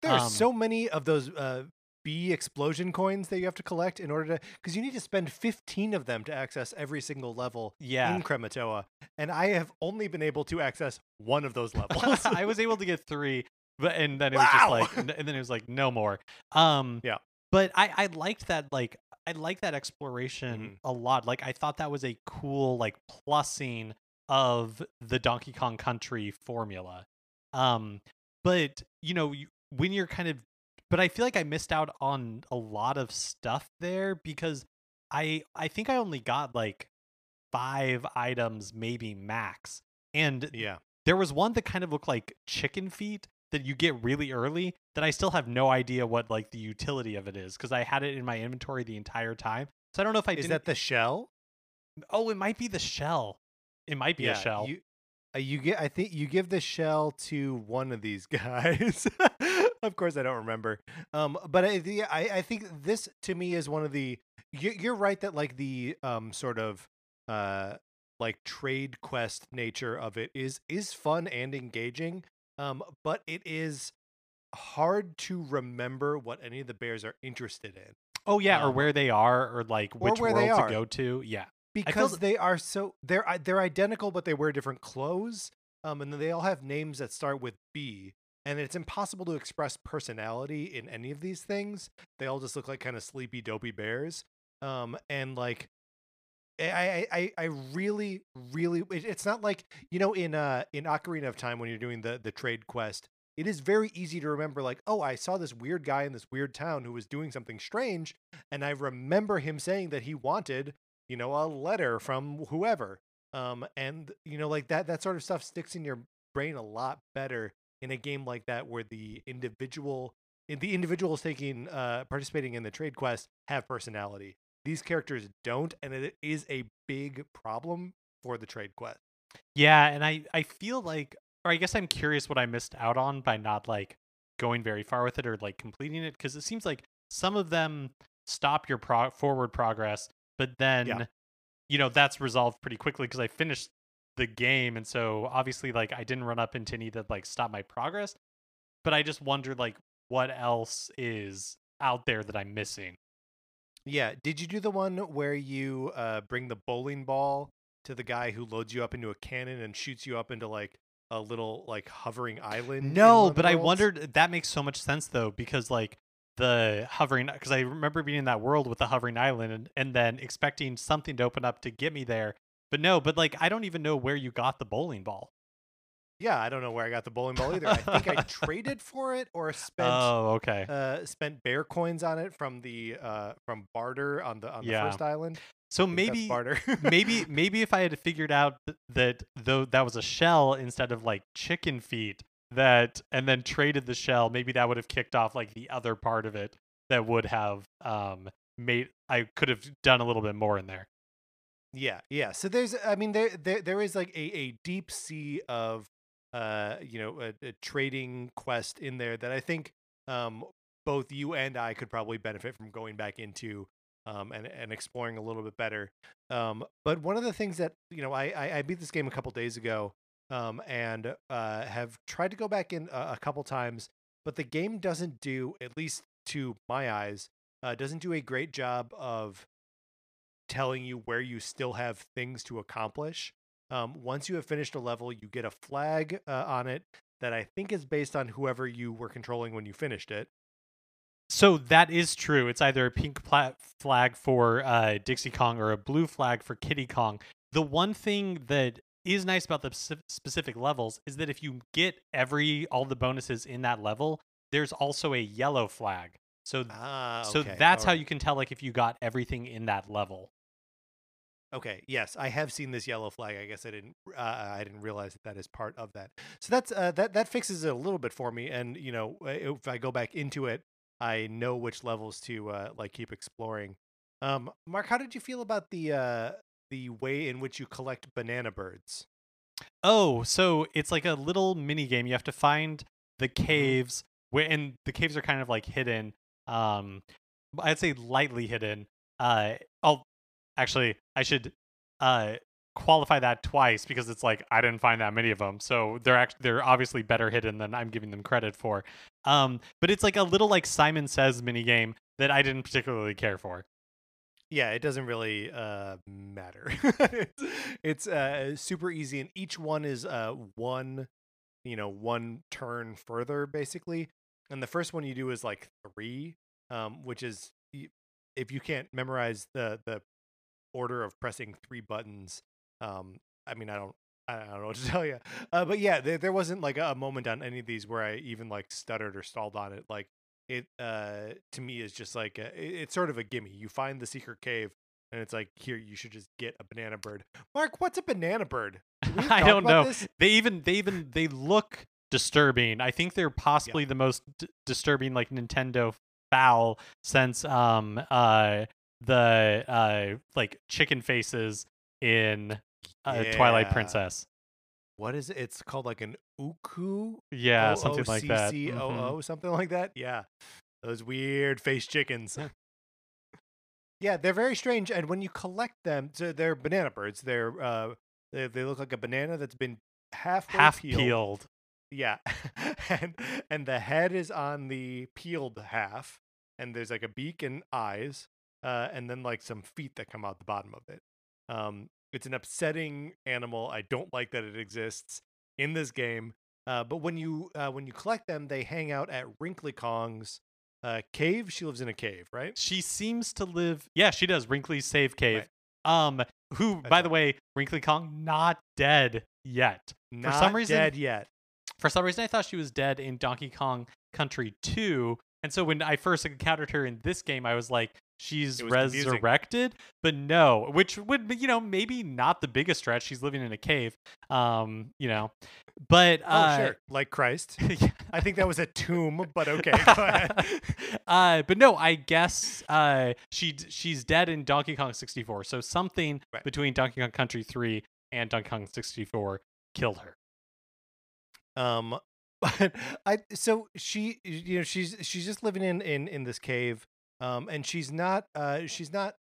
There are Um, so many of those uh, bee explosion coins that you have to collect in order to, because you need to spend 15 of them to access every single level yeah in Krematoa. And I have only been able to access one of those <laughs> levels. I was able to get three, but and then it was just like, and then it was like no more. <laughs> Um, Yeah. But I I liked that like I liked that exploration Mhm. a lot. Like I thought that was a cool like plussing of the Donkey Kong Country formula. Um, but you know you, when you're kind of, but I feel like I missed out on a lot of stuff there because I I think I only got like five items maybe max and yeah. there was one that kind of looked like chicken feet that you get really early that I still have no idea what like the utility of it is because I had it in my inventory the entire time. So I don't know if I Is didn't. that the shell? oh, it might be the shell. It might be a shell. You, uh, you get. I think you give the shell to one of these <laughs> guys. of course, I don't remember. Um, but I, the, I, I think this to me is one of the. You, you're right that like the um sort of uh like trade quest nature of it is is fun and engaging. Um, but it is hard to remember what any of the bears are interested in oh yeah, or um, where they are, or like or which world to go to. Yeah. because they are so they're they're identical but they wear different clothes um and then they all have names that start with b and it's impossible to express personality in any of these things they all just look like kind of sleepy dopey bears um and like I, I, I really, really, it's not like, you know, in, uh, in Ocarina of Time, when you're doing the, the trade quest, it is very easy to remember, like, oh, I saw this weird guy in this weird town who was doing something strange. And I remember him saying that he wanted, you know, a letter from whoever. Um, and, you know, like that, that sort of stuff sticks in your brain a lot better in a game like that, where the individual, the individuals taking, uh, participating in the trade quest have personality these characters don't and it is a big problem for the trade quest Yeah, and I I feel like or I guess I'm curious what I missed out on by not like going very far with it or like completing it because it seems like some of them stop your pro- forward progress, but then you know that's resolved pretty quickly because I finished the game and so obviously like I didn't run up into any that like stop my progress, but I just wondered like what else is out there that I'm missing. Yeah did you do the one where you uh bring the bowling ball to the guy who loads you up into a cannon and shoots you up into like a little like hovering island No, but I wondered that makes so much sense though because like the hovering because I remember being in that world with the hovering island and, and then expecting something to open up to get me there. But no, but like I don't even know where you got the bowling ball. Yeah i don't know where i got the bowling ball either i think i traded <laughs> for it or spent oh, okay. uh spent bear coins on it from the uh from barter on the on the Yeah. first island So I think that's maybe barter maybe <laughs> maybe if I had figured out th- that though that was a shell instead of like chicken feet, that and then traded the shell, maybe that would have kicked off like the other part of it that would have um made I could have done a little bit more in there. Yeah, yeah. So there's, I mean, there there there is like a a deep sea of, uh, you know, a, a trading quest in there that I think, um, both you and I could probably benefit from going back into, um, and and exploring a little bit better. Um, but one of the things that you know, I I, I beat this game a couple days ago, um, and uh, have tried to go back in a, a couple times, but the game doesn't do, at least to my eyes, uh, doesn't do a great job of telling you where you still have things to accomplish. Um, once you have finished a level, you get a flag uh, on it that I think is based on whoever you were controlling when you finished it. So that is true. It's either a pink pla- flag for uh, Dixie Kong or a blue flag for Kiddy Kong. The one thing that is nice about the specific levels is that if you get every all the bonuses in that level, there's also a yellow flag. So Ah, so okay, that's how you can tell like if you got everything in that level. Okay, yes, I have seen this yellow flag. I guess I didn't. Uh, I didn't realize that that is part of that. So that's uh, that that fixes it a little bit for me. And you know, if I go back into it, I know which levels to uh, like keep exploring. Um, Mark, how did you feel about the uh, the way in which you collect banana birds? Oh, so it's like a little mini game. You have to find the caves where and the caves are kind of like hidden. Um I'd say lightly hidden. Uh oh actually I should uh qualify that twice because it's like I didn't find that many of them. So they're actually they're obviously better hidden than I'm giving them credit for. Um but it's like a little like Simon Says mini game that I didn't particularly care for. Yeah, it doesn't really uh, matter. it's <laughs> it's uh, super easy, and each one is uh, one, you know, one turn further basically. And the first one you do is like three, um, which is if you can't memorize the the order of pressing three buttons. Um, I mean, I don't. I don't know what to <laughs> tell you, uh, but yeah, there, there wasn't like a moment on any of these where I even like stuttered or stalled on it. Like it uh to me is just like a, it- it's sort of a gimme you find the secret cave and it's like here you should just get a banana bird mark what's a banana bird <laughs> I don't know. this? They even they even they look disturbing. I think they're possibly the most d- disturbing like Nintendo foul since um uh the uh like chicken faces in uh, Twilight Princess. what is it? It's called like an Ooccoo? Yeah, something like that. Mhm. Something like that? Yeah. Those weird face chickens. Yeah. They're very strange and when you collect them so they're banana birds. They're uh they, they look like a banana that's been half Half peeled. Yeah. <laughs> and and the head is on the peeled half and there's like a beak and eyes uh and then like some feet that come out the bottom of it. Um it's an upsetting animal. I don't like that it exists in this game. Uh but when you uh when you collect them, they hang out at Wrinkly Kong's uh cave. She lives in a cave, right? She seems to live. Yeah, she does. Wrinkly's Save Cave. Um, who, That's by right. the way, Wrinkly Kong not dead yet. Not some reason- dead yet. For some reason, I thought she was dead in Donkey Kong Country 2. And so when I first encountered her in this game, I was like, she's was confusing. resurrected. But no, which would, you know, maybe not the biggest stretch. She's living in a cave, um, you know. But, Oh, uh, sure. Like Christ. <laughs> yeah. I think that was a tomb, but okay, <laughs> uh, but no, I guess uh, she she's dead in Donkey Kong 64. So something Right. between Donkey Kong Country 3 and Donkey Kong 64 killed her. Um, <laughs> but I so she you know she's she's just living in in in this cave. Um, and she's not uh she's not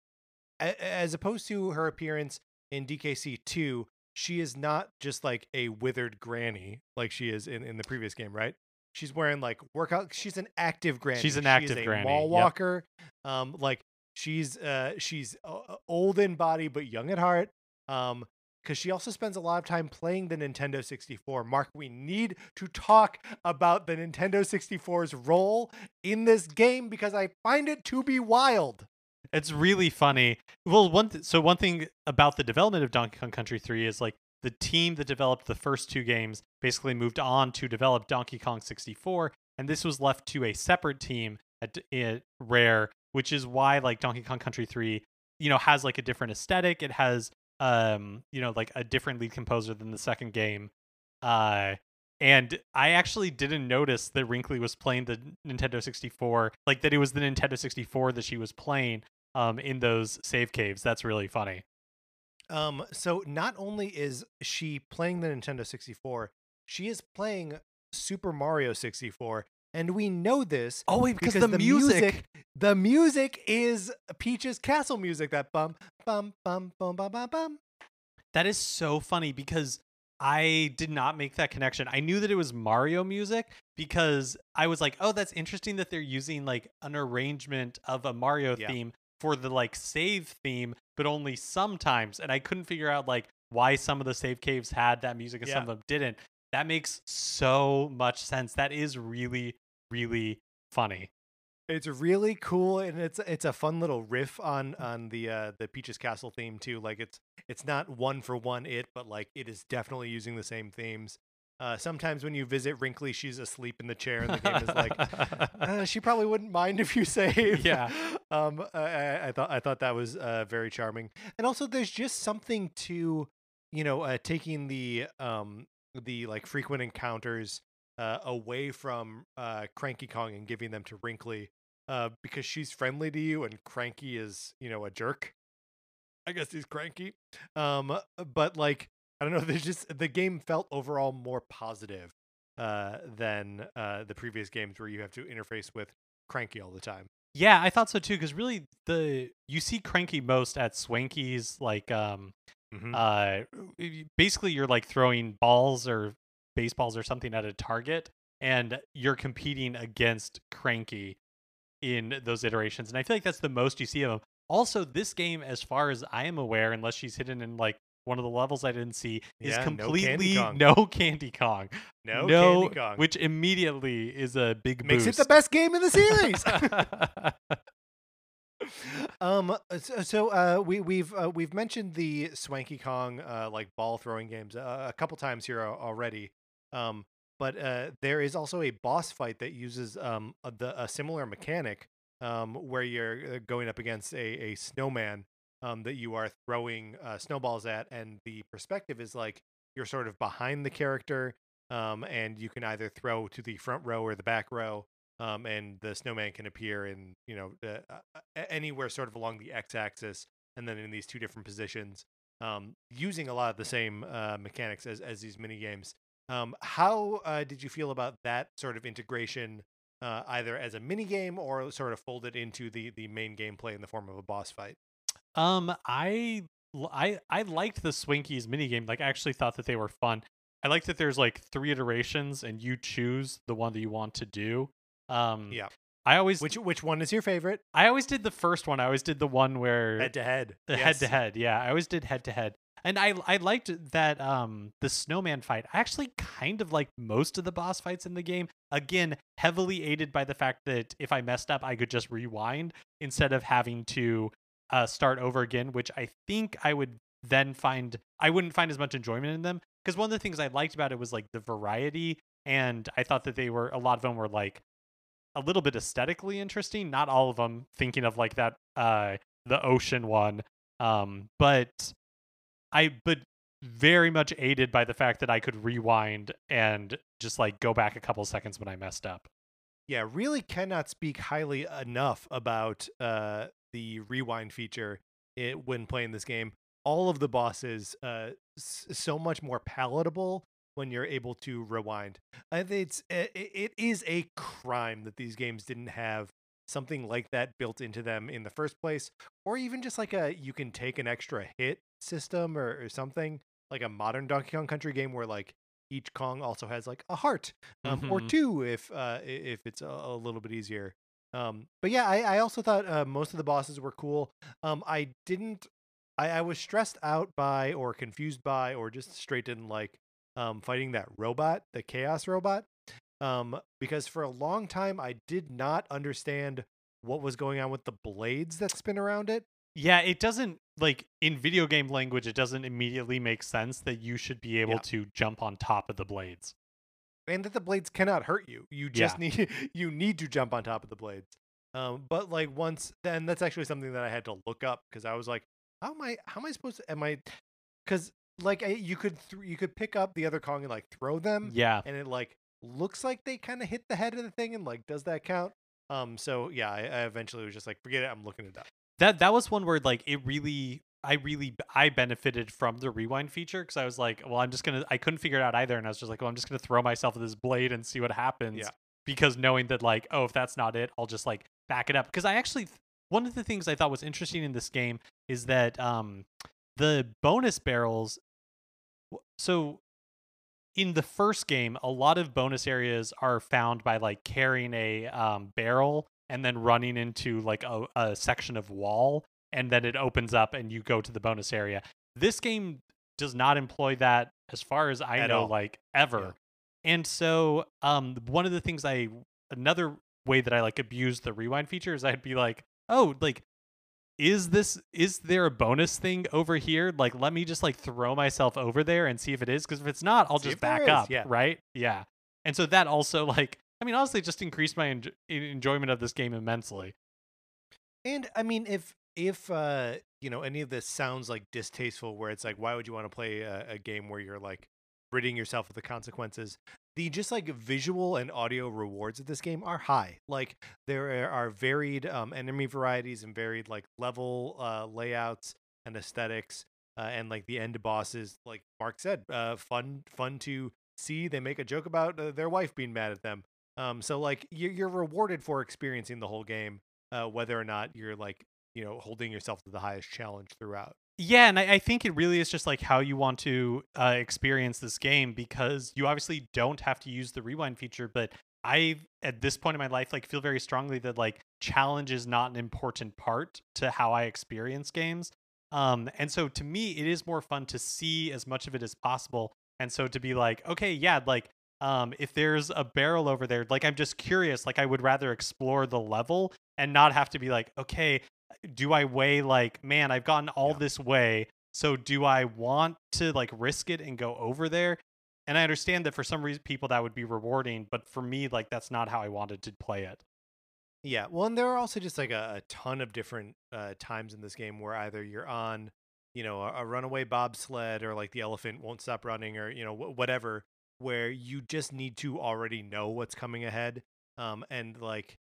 a- as opposed to her appearance in DKC two. She is not just like a withered granny like she is in in the previous game, right? She's wearing like workout. She's an active granny. She's an She active a granny, Mall yep. walker. Um, like she's uh she's uh, old in body but young at heart. Um, because she also spends a lot of time playing the Nintendo 64. Mark, we need to talk about the Nintendo 64's role in this game because I find it to be wild. It's really funny. Well, one th- so one thing about the development of Donkey Kong Country 3 is like the team that developed the first two games basically moved on to develop Donkey Kong 64 and this was left to a separate team at, at Rare, which is why like Donkey Kong Country 3, you know, has like a different aesthetic. It has um, you know, like a different lead composer than the second game. Uh and I actually didn't notice that Wrinkly was playing the Nintendo 64, like that it was the Nintendo 64 that she was playing um, in those save caves. That's really funny. Um, so not only is she playing the Nintendo 64, she is playing Super Mario 64, and we know this Oh wait, because the music, the music is Peach's castle music. That bum bum bum bum bum bum bum. That is so funny because I did not make that connection. I knew that it was Mario music because I was like, "Oh, that's interesting that they're using like an arrangement of a Mario Yeah. theme for the like save theme, but only sometimes." And I couldn't figure out like why some of the save caves had that music and some of them didn't. That makes so much sense. That is really really funny. It's really cool, and it's it's a fun little riff on on the uh the Peach's Castle theme too. Like it's it's not one for one it, but like it is definitely using the same themes. Uh, sometimes when you visit Wrinkly, she's asleep in the chair, and the game is like, uh, she probably wouldn't mind if you <laughs> <laughs> save. Yeah. um, I- I, I thought I thought that was uh, very charming, and also there's just something to, you know, uh, taking the um the like frequent encounters uh, away from uh, Cranky Kong and giving them to Wrinkly, uh, because she's friendly to you, and Cranky is you know a jerk. I guess he's cranky. Um, but like I don't know, <laughs> there's just the game felt overall more positive uh than uh the previous games where you have to interface with Cranky all the time. Yeah, I thought so too. Because really, the you see Cranky most at Swanky's, like um, Mhm. uh, basically you're like throwing balls or baseballs or something at a target, and you're competing against Cranky in those iterations. And I feel like that's the most you see of them Also, this game, as far as I am aware, unless she's hidden in like one of the levels I didn't see, is Yeah, no Candy completely Kong. <laughs> no Candy Kong. no, no Candy Kong. which immediately is a big makes boost. it the best game in the series. <laughs> um so, so uh we we've uh, we've mentioned the Swanky Kong uh like ball throwing games a couple times here al- already. Um but uh there is also a boss fight that uses um a, the a similar mechanic um where you're uh, going up against a a snowman um that you are throwing uh, snowballs at and the perspective is like you're sort of behind the character um and you can either throw to the front row or the back row um, and the snowman can appear in you know uh, uh, anywhere sort of along the x-axis and then in these two different positions um, using a lot of the same uh, mechanics as, as these mini games um, how uh, did you feel about that sort of integration uh, either as a mini game or sort of folded into the the main gameplay in the form of a boss fight Um, I I I liked the Swinkies mini game. Like, I actually thought that they were fun. I like that there's like three iterations, and you choose the one that you want to do. Um, Yeah. I always which which one is your favorite I always did the first one. I always did the one where head to head the <laughs> head to head. Yeah, I always did head to head. And I I liked that um the snowman fight. I actually kind of liked most of the boss fights in the game. Again, heavily aided by the fact that if I messed up, I could just rewind instead of having to uh start over again, which I think I would then find I wouldn't find as much enjoyment in them because one of the things I liked about it was like the variety and I thought that they were a lot of them were like a little bit aesthetically interesting, not all of them thinking of like that uh the ocean one um but i but very much aided by the fact that i could rewind and just like go back a couple seconds when i messed up. Yeah really cannot speak highly enough about uh the rewind feature it, when playing this game. All of the bosses uh s- so much more palatable when you're able to rewind. I think it's it, it is a crime that these games didn't have something like that built into them in the first place or even just like a you can take an extra hit system or, or something like a modern donkey kong country game where like each kong also has like a heart um, or Mhm. two if uh, if it's a, a little bit easier. Um, but yeah, I, I also thought uh, most of the bosses were cool. Um, I didn't, I, I was stressed out by or confused by or just straight didn't like um, fighting that robot, the chaos robot, um, because for a long time I did not understand what was going on with the blades that spin around it. yeah it doesn't like in video game language it doesn't immediately make sense that you should be able Yeah. to jump on top of the blades and that the blades cannot hurt you. You just need <laughs> you need to jump on top of the blades. Um, but like once then that's actually something that I had to look up because I was like, how am I how am I supposed to am I because like I- you could th- you could pick up the other Kong and like throw them, Yeah. and it like looks like they kind of hit the head of the thing, and like does that count? Um, so yeah, I, I eventually was just like, forget it, I'm looking it up. That that was one where like it really I really I benefited from the rewind feature because I was like, well, I'm just gonna I couldn't figure it out either, and I was just like, well, I'm just gonna throw myself with this blade and see what happens. Yeah. Because knowing that like, oh, if that's not it, I'll just like back it up. Because I actually one of the things I thought was interesting in this game is that um the bonus barrels. So in the first game, a lot of bonus areas are found by like carrying a um, barrel and then running into like a, a section of wall, and then it opens up and you go to the bonus area. This game does not employ that, as far as I At know, all. like ever. And so, um, one of the things I another way that I like abused the rewind feature is I'd be like, oh, like is this is there a bonus thing over here like let me just like throw myself over there and see if it is because if it's not i'll See just back is, up yeah. right yeah and so that also like i mean honestly just increased my enj- enjoyment of this game immensely And I mean, if if uh you know any of this sounds like distasteful, where it's like, why would you want to play a, a game where you're like ridding yourself of the consequences? The just like visual and audio rewards of this game are high. Like there are varied um, enemy varieties and varied like level uh, layouts and aesthetics, uh, and like the end bosses, like Mark said, uh, fun fun to see. They make a joke about uh, their wife being mad at them. Um, so like you're, you're rewarded for experiencing the whole game uh, whether or not you're like you know holding yourself to the highest challenge throughout. Yeah and I, I think it really is just like how you want to uh, experience this game because you obviously don't have to use the rewind feature but i at this point in my life like feel very strongly that like challenge is not an important part to how i experience games. Um and so to me it is more fun to see as much of it as possible. And so to be like okay yeah like um if there's a barrel over there like i'm just curious like i would rather explore the level and not have to be like okay do i weigh like man i've gotten all Yeah. this way so do i want to like risk it and go over there and i understand that for some reason people that would be rewarding but for me like that's not how i wanted to play it Yeah, well, and there are also just like a, a ton of different uh, times in this game where either you're on, you know, a, a runaway bobsled or like the elephant won't stop running or you know wh- whatever, where you just need to already know what's coming ahead, um, and like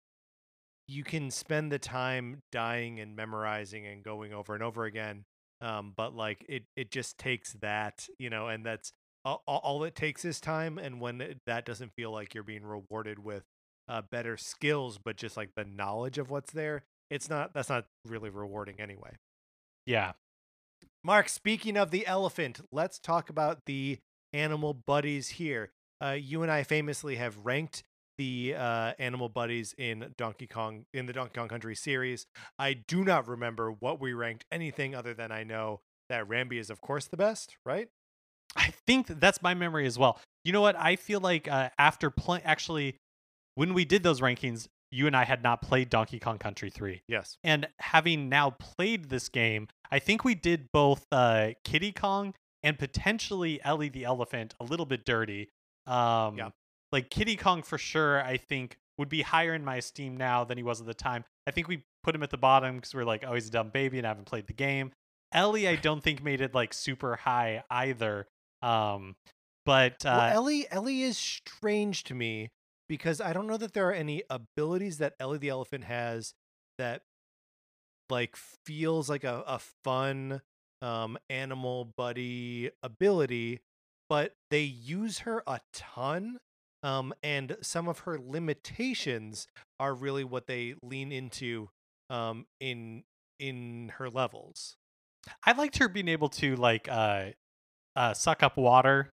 you can spend the time dying and memorizing and going over and over again, um, but like it it just takes that, you know, and that's all, all it takes is time, and when it- that doesn't feel like you're being rewarded with uh, better skills, but just like the knowledge of what's there, it's not. That's not really rewarding anyway. yeah Mark, speaking of the elephant, let's talk about the animal buddies here. Uh, you and I famously have ranked the uh, animal buddies in Donkey Kong in the Donkey Kong Country series. I do not remember what we ranked anything other than I know that Rambi is of course the best, right? I think that that's my memory as well. You know what? I feel like uh, after playing, actually, when we did those rankings, you and I had not played Donkey Kong Country 3. Yes. And having now played this game, I think we did both uh, Kiddy Kong and potentially Ellie the Elephant a little bit dirty. Um, Yeah. Like Kiddy Kong for sure, I think would be higher in my esteem now than he was at the time. I think we put him at the bottom because we're like, oh, he's a dumb baby and I haven't played the game. Ellie, I don't think made it like super high either. Um, but uh, well, Ellie Ellie is strange to me because I don't know that there are any abilities that Ellie the elephant has that like feels like a, a fun um animal buddy ability, but they use her a ton. Um, and some of her limitations are really what they lean into um in in her levels. I liked her being able to like uh, uh, suck up water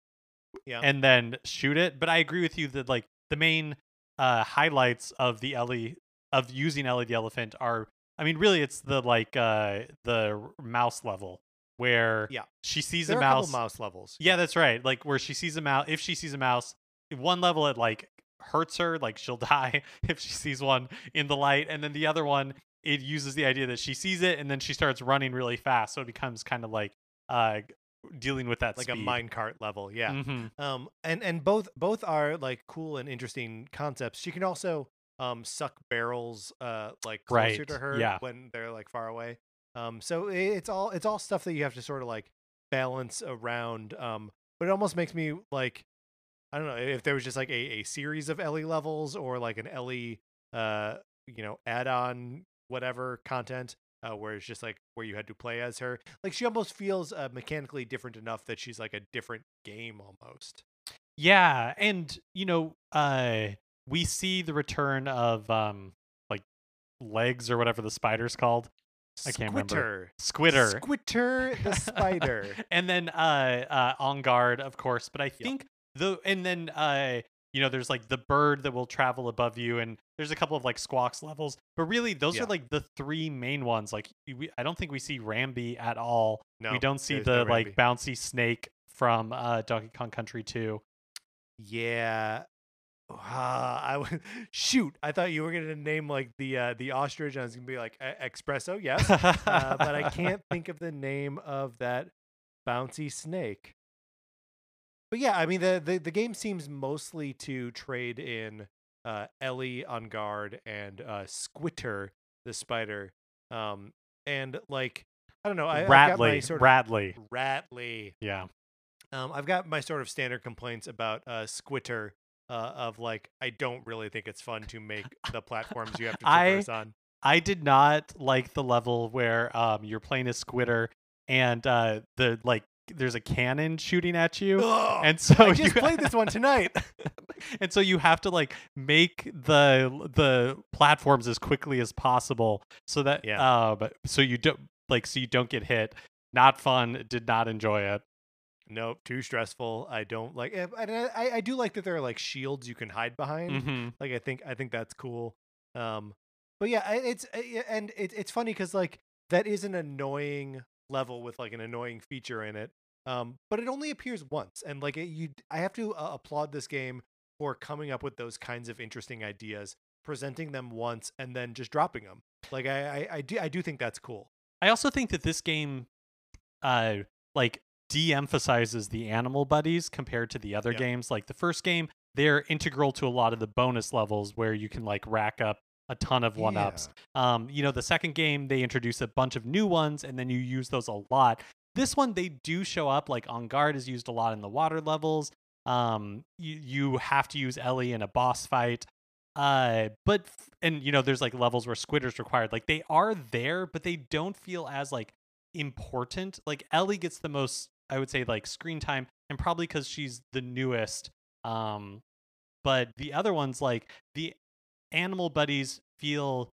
Yeah. and then shoot it. But I agree with you that like the main uh, highlights of the Ellie of using Ellie the elephant are, I mean, really, it's the like uh, the mouse level where Yeah. she sees there a are a mouse. mouse levels. Yeah, that's right. Like where she sees a mouse. If she sees a mouse, one level it like hurts her, like she'll <laughs> die if she sees one in the light, and then the other one it uses the idea that she sees it and then she starts running really fast, so it becomes kind of like uh dealing with that like a speed. minecart level. Yeah. Mhm. um and and both both are like cool and interesting concepts she can also um suck barrels uh like closer to her yeah. when they're like far away um so it's all it's all stuff that you have to sort of like balance around. Um, but it almost makes me like, I don't know if there was just like a, a series of Ellie levels or like an Ellie, uh, you know, add-on whatever content. Uh, where it's just like where you had to play as her. Like she almost feels uh, mechanically different enough that she's like a different game almost. Yeah, and you know, uh we see the return of um like legs or whatever the spider's called. I can't remember. Squitter. Squitter. Squitter the <laughs> spider. and then uh uh Enguarde, of course. But I Yep. The and then uh you know, there's like the bird that will travel above you, and there's a couple of like squawks levels. But really, those Yeah. are like the three main ones. Like, we, I don't think we see Rambi at all. No, we don't see the no like bouncy snake from uh Donkey Kong Country 2. Yeah. Ah, I would <laughs> shoot. I thought you were gonna name like the uh, the ostrich. And I was gonna be like "E- Expresso, yes, uh, but I can't <laughs> think of the name of that bouncy snake. But yeah, I mean the the, the game seems mostly to trade in uh, Ellie Enguarde and uh, Squitter the spider, um, and like I don't know, I, I've got my Rattly. sort of Rattly. Rattly. Yeah. Um, I've got my sort of standard complaints about uh, Squitter. Uh, of like, I don't really think it's fun to make the platforms you have to <laughs> I- traverse on. I did not like the level where um you're playing a squitter and uh the like there's a cannon shooting at you. Ugh, And so I just you played this one tonight. <laughs> and so you have to like make the the platforms as quickly as possible so that Yeah. um so you don't like so you don't get hit. Not fun. Did not enjoy it. nope, too stressful. I don't like. eh, And I, I- I do like that there are like shields you can hide behind. hmm Like I think I think that's cool. Um, but yeah, it's uh, and it, it's funny because like that is an annoying level with like an annoying feature in it. Um, but it only appears once, and like it, you, I have to uh, applaud this game for coming up with those kinds of interesting ideas, presenting them once, and then just dropping them. Like I, I, I do, I do think that's cool. I also think that this game, uh, like de-emphasizes the animal buddies compared to the other games. Like the first game, they're integral to a lot of the bonus levels where you can like rack up a ton of one ups. Um, you know, the second game they introduce a bunch of new ones and then you use those a lot. This one they do show up like Enguarde is used a lot in the water levels. Um, you you have to use Ellie in a boss fight. Uh, but and you know, there's like levels where Squitter's required. Like they are there, but they don't feel as like important. Like Ellie gets the most, I would say, like screen time, and probably because she's the newest. Um, but the other ones, like the animal buddies, feel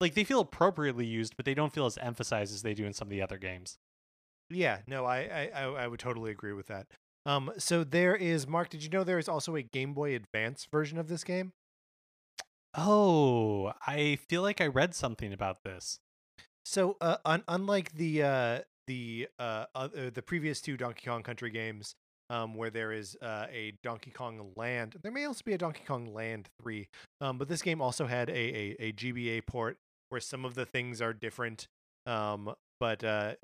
like they feel appropriately used, but they don't feel as emphasized as they do in some of the other games. Yeah, no, I, I, I, I would totally agree with that. Um, so there is Mark. Did you know there is also a Game Boy Advance version of this game? Oh, I feel like I read something about this. So, uh, un- unlike the uh, the uh, other, the previous two Donkey Kong Country games, um, where there is uh, a Donkey Kong Land, there may also be a Donkey Kong Land three. Um, but this game also had a, a a GBA port where some of the things are different. Um, but uh,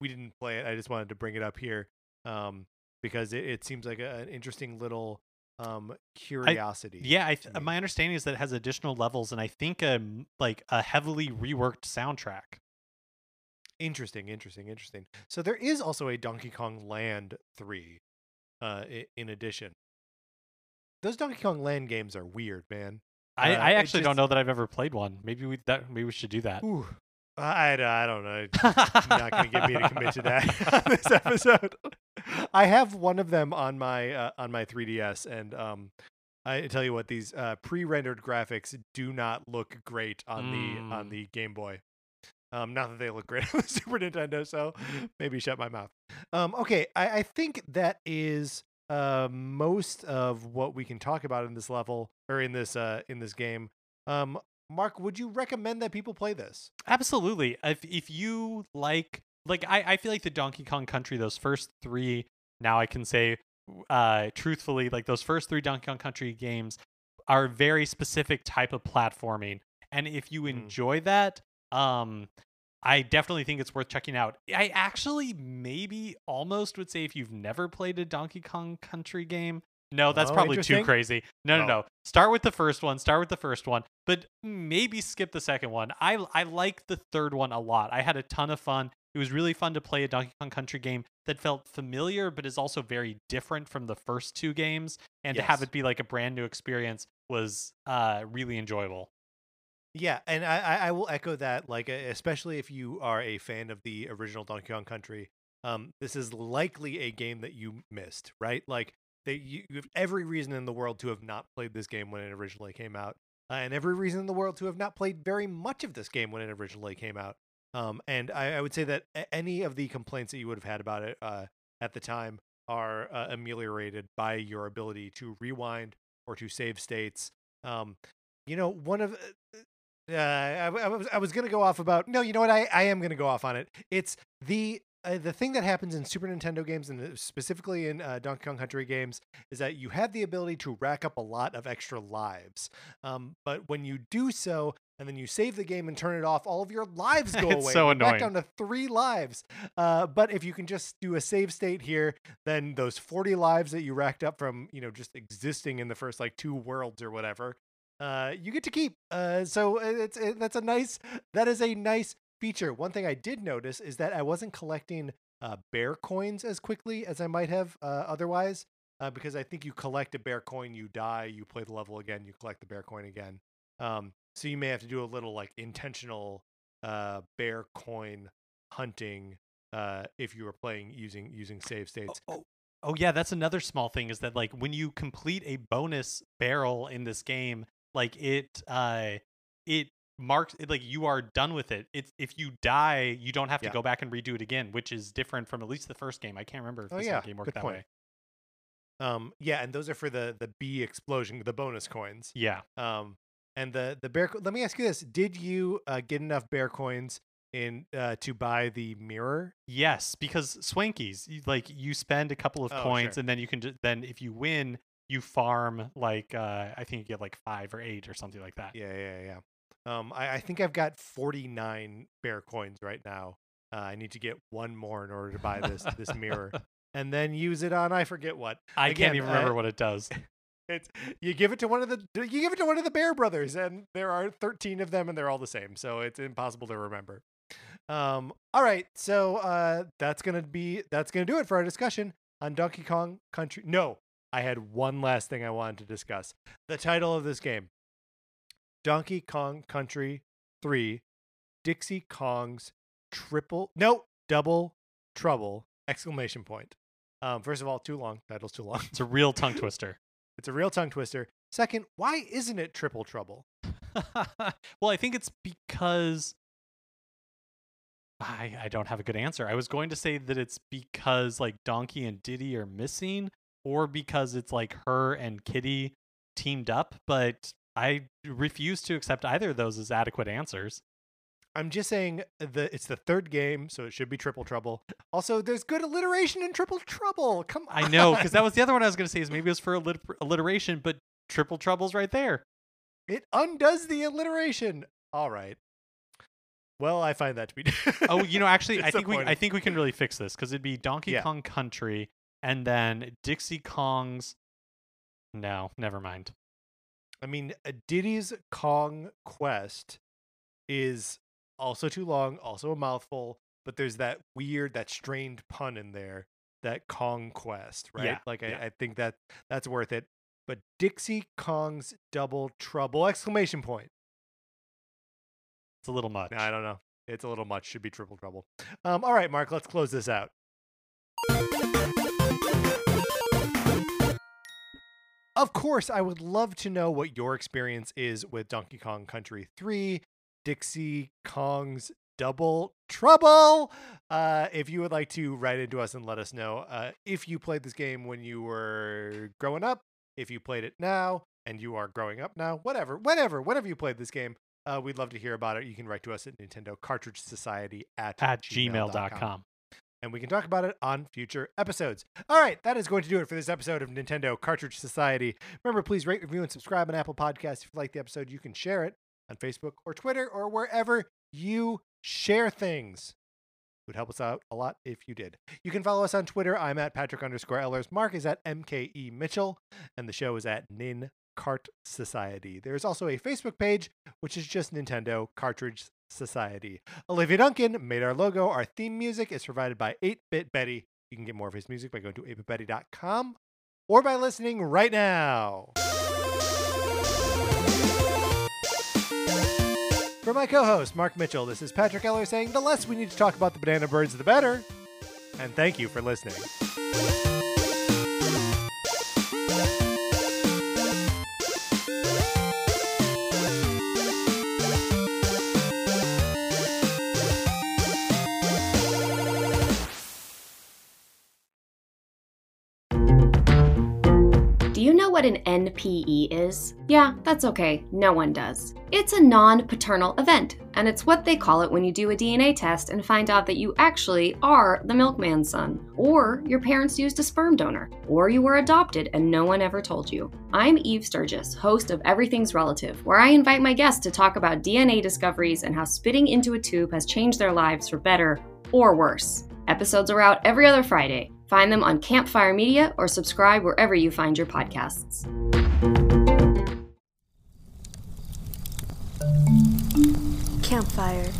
we didn't play it. I just wanted to bring it up here um, because it, it seems like a, an interesting little um, curiosity. Yeah, I th- my understanding is that it has additional levels, and I think um like a heavily reworked soundtrack. Interesting, interesting, interesting. So there is also a Donkey Kong Land 3 uh in addition. Those Donkey Kong Land games are weird, man. I, Uh, I actually don't know that I've ever played one. Maybe we that maybe we should do that. Ooh. I, I don't know. You're not going to get me to commit to that <laughs> on this <laughs> episode. I have one of them on my uh, on my 3DS and um I tell you what these uh, pre-rendered graphics do not look great on the on Mm. the Game Boy. Um, not that they look great <laughs> on the Super Nintendo, so maybe shut my mouth. Um, okay, I, I think that is uh, most of what we can talk about in this level or in this uh, in this game. Um, Mark, would you recommend that people play this? Absolutely. If if you like like I, I feel like the Donkey Kong Country, those first three, now I can say uh truthfully, like those first three Donkey Kong Country games are very specific type of platforming. And if you Mhm. enjoy that, um I definitely think it's worth checking out. I actually maybe almost would say if you've never played a Donkey Kong Country game, no, that's Oh, probably too crazy. No, no, Oh. no. Start with the first one. Start with the first one, but maybe skip the second one. I I like the third one a lot. I had a ton of fun. It was really fun to play a Donkey Kong Country game that felt familiar, but is also very different from the first two games. And to have it be like a brand new experience was uh, really enjoyable. Yeah, and I, I will echo that. Like, especially if you are a fan of the original Donkey Kong Country, um, this is likely a game that you missed, right? Like, they you, you have every reason in the world to have not played this game when it originally came out, uh, and every reason in the world to have not played very much of this game when it originally came out. Um, and I, I would say that any of the complaints that you would have had about it uh, at the time are uh, ameliorated by your ability to rewind or to save states. Um, you know, one of uh, I, I was I was gonna go off about no, you know what? I, I am gonna go off on it. It's the uh, the thing that happens in Super Nintendo games and uh, specifically in uh, Donkey Kong Country games is that you have the ability to rack up a lot of extra lives. Um, but when you do so, and then you save the game and turn it off, all of your <laughs> lives go It's away. so You're back annoying. down to three lives. Uh, but if you can just do a save state here, then those 40 lives that you racked up from you know just existing in the first like two worlds or whatever uh, you get to keep. Uh, so uh, it's it, that's a nice that is a nice feature. One thing I did notice is that I wasn't collecting uh, bear coins as quickly as I might have uh, otherwise. Uh, because I think you collect a bear coin, you die, you play the level again, you collect the bear coin again. Um, so you may have to do a little like intentional uh, bear coin hunting uh, if you were playing using using save states. Oh, oh yeah, that's another small thing is that like when you complete a bonus barrel in this game, like it uh it marks it like you are done with it. It's if you die, you don't have to Yeah. go back and redo it again, which is different from at least the first game. I can't remember if Oh, the yeah, game worked good that point. way. Um, yeah, and those are for the the bee explosion, the bonus coins. Yeah. Um, and the the bear. co- Let me ask you this: Did you uh, get enough bear coins in uh, to buy the mirror? Yes, because swankies, you, like you spend a couple of Oh, coins sure. and then you can ju- then if you win, you farm like uh I think you get like 5 or 8 or something like that. Yeah, yeah, yeah. Um, I, I think I've got forty nine bear coins right now. Uh, I need to get one more in order to buy this this mirror, <laughs> and then use it on I forget what. I Again, can't even remember uh, what it does. <laughs> It's you give it to one of the you give it to one of the Bear brothers, and there are thirteen of them, and they're all the same, so it's impossible to remember. Um, all right, so uh, that's gonna be that's gonna do it for our discussion on Donkey Kong Country. No, I had one last thing I wanted to discuss. The title of this game, Donkey Kong Country Three, Dixie Kong's Triple No Double Trouble! Exclamation point. Um, first of all, too long. Title's too long. It's a real tongue twister. <laughs> It's a real tongue twister. Second, why isn't it triple trouble? <laughs> well, I think it's because I I don't have a good answer. I was going to say that it's because like Donkey and Diddy are missing or because it's like her and Kiddy teamed up, but I refuse to accept either of those as adequate answers. I'm just saying the it's the third game, so it should be triple trouble. Also, there's good alliteration in triple trouble. Come on. I know because that was the other one I was going to say is maybe it was for allit- alliteration, but triple trouble's right there. it undoes the alliteration. All right. Well, I find that to be. <laughs> Oh, you know, actually, I think we I think we can really fix this because it'd be Donkey Yeah. Kong Country and then Dixie Kong's. No, never mind. I mean, uh, Diddy's Kong Quest is also too long, also a mouthful, but there's that weird, that strained pun in there, that Kong Quest, right? Yeah, Like, yeah. I, I think that that's worth it. But Dixie Kong's Double Trouble! Exclamation point. It's a little much. I don't know. It's a little much. Should be triple trouble. Um, all right, Mark, let's close this out. Of course, I would love to know what your experience is with Donkey Kong Country 3, Dixie Kong's Double Trouble. Uh, if you would like to write into us and let us know uh, if you played this game when you were growing up, if you played it now and you are growing up now, whatever, whatever, whenever you played this game, uh, we'd love to hear about it. You can write to us at Nintendo Cartridge Society at, At gmail.com gmail.com. and we can talk about it on future episodes. All right, that is going to do it for this episode of Nintendo Cartridge Society. Remember, please rate, review, and subscribe on Apple Podcasts. If you like the episode, you can share it on Facebook or Twitter or wherever you share things. It would help us out a lot if you did. You can follow us on Twitter. I'm at Patrick underscore Ellers. Mark is at MKE Mitchell, and the show is at Nin Cart Society. There's also a Facebook page, which is just Nintendo Cartridge Society. Olivia Duncan made our logo. Our theme music is provided by 8-Bit Betty. You can get more of his music by going to 8bitbetty.com or by listening right now. For my co host, Mark Mitchell, this is Patrick Eller saying the less we need to talk about the banana birds, the better. And thank you for listening. What an NPE is? Yeah, that's okay, no one does. It's a non paternal event, and it's what they call it when you do a DNA test and find out that you actually are the milkman's son, or your parents used a sperm donor, or you were adopted and no one ever told you. I'm Eve Sturgis, host of Everything's Relative, where I invite my guests to talk about DNA discoveries and how spitting into a tube has changed their lives for better or worse. Episodes are out every other Friday. Find them on Campfire Media or subscribe wherever you find your podcasts. Campfire.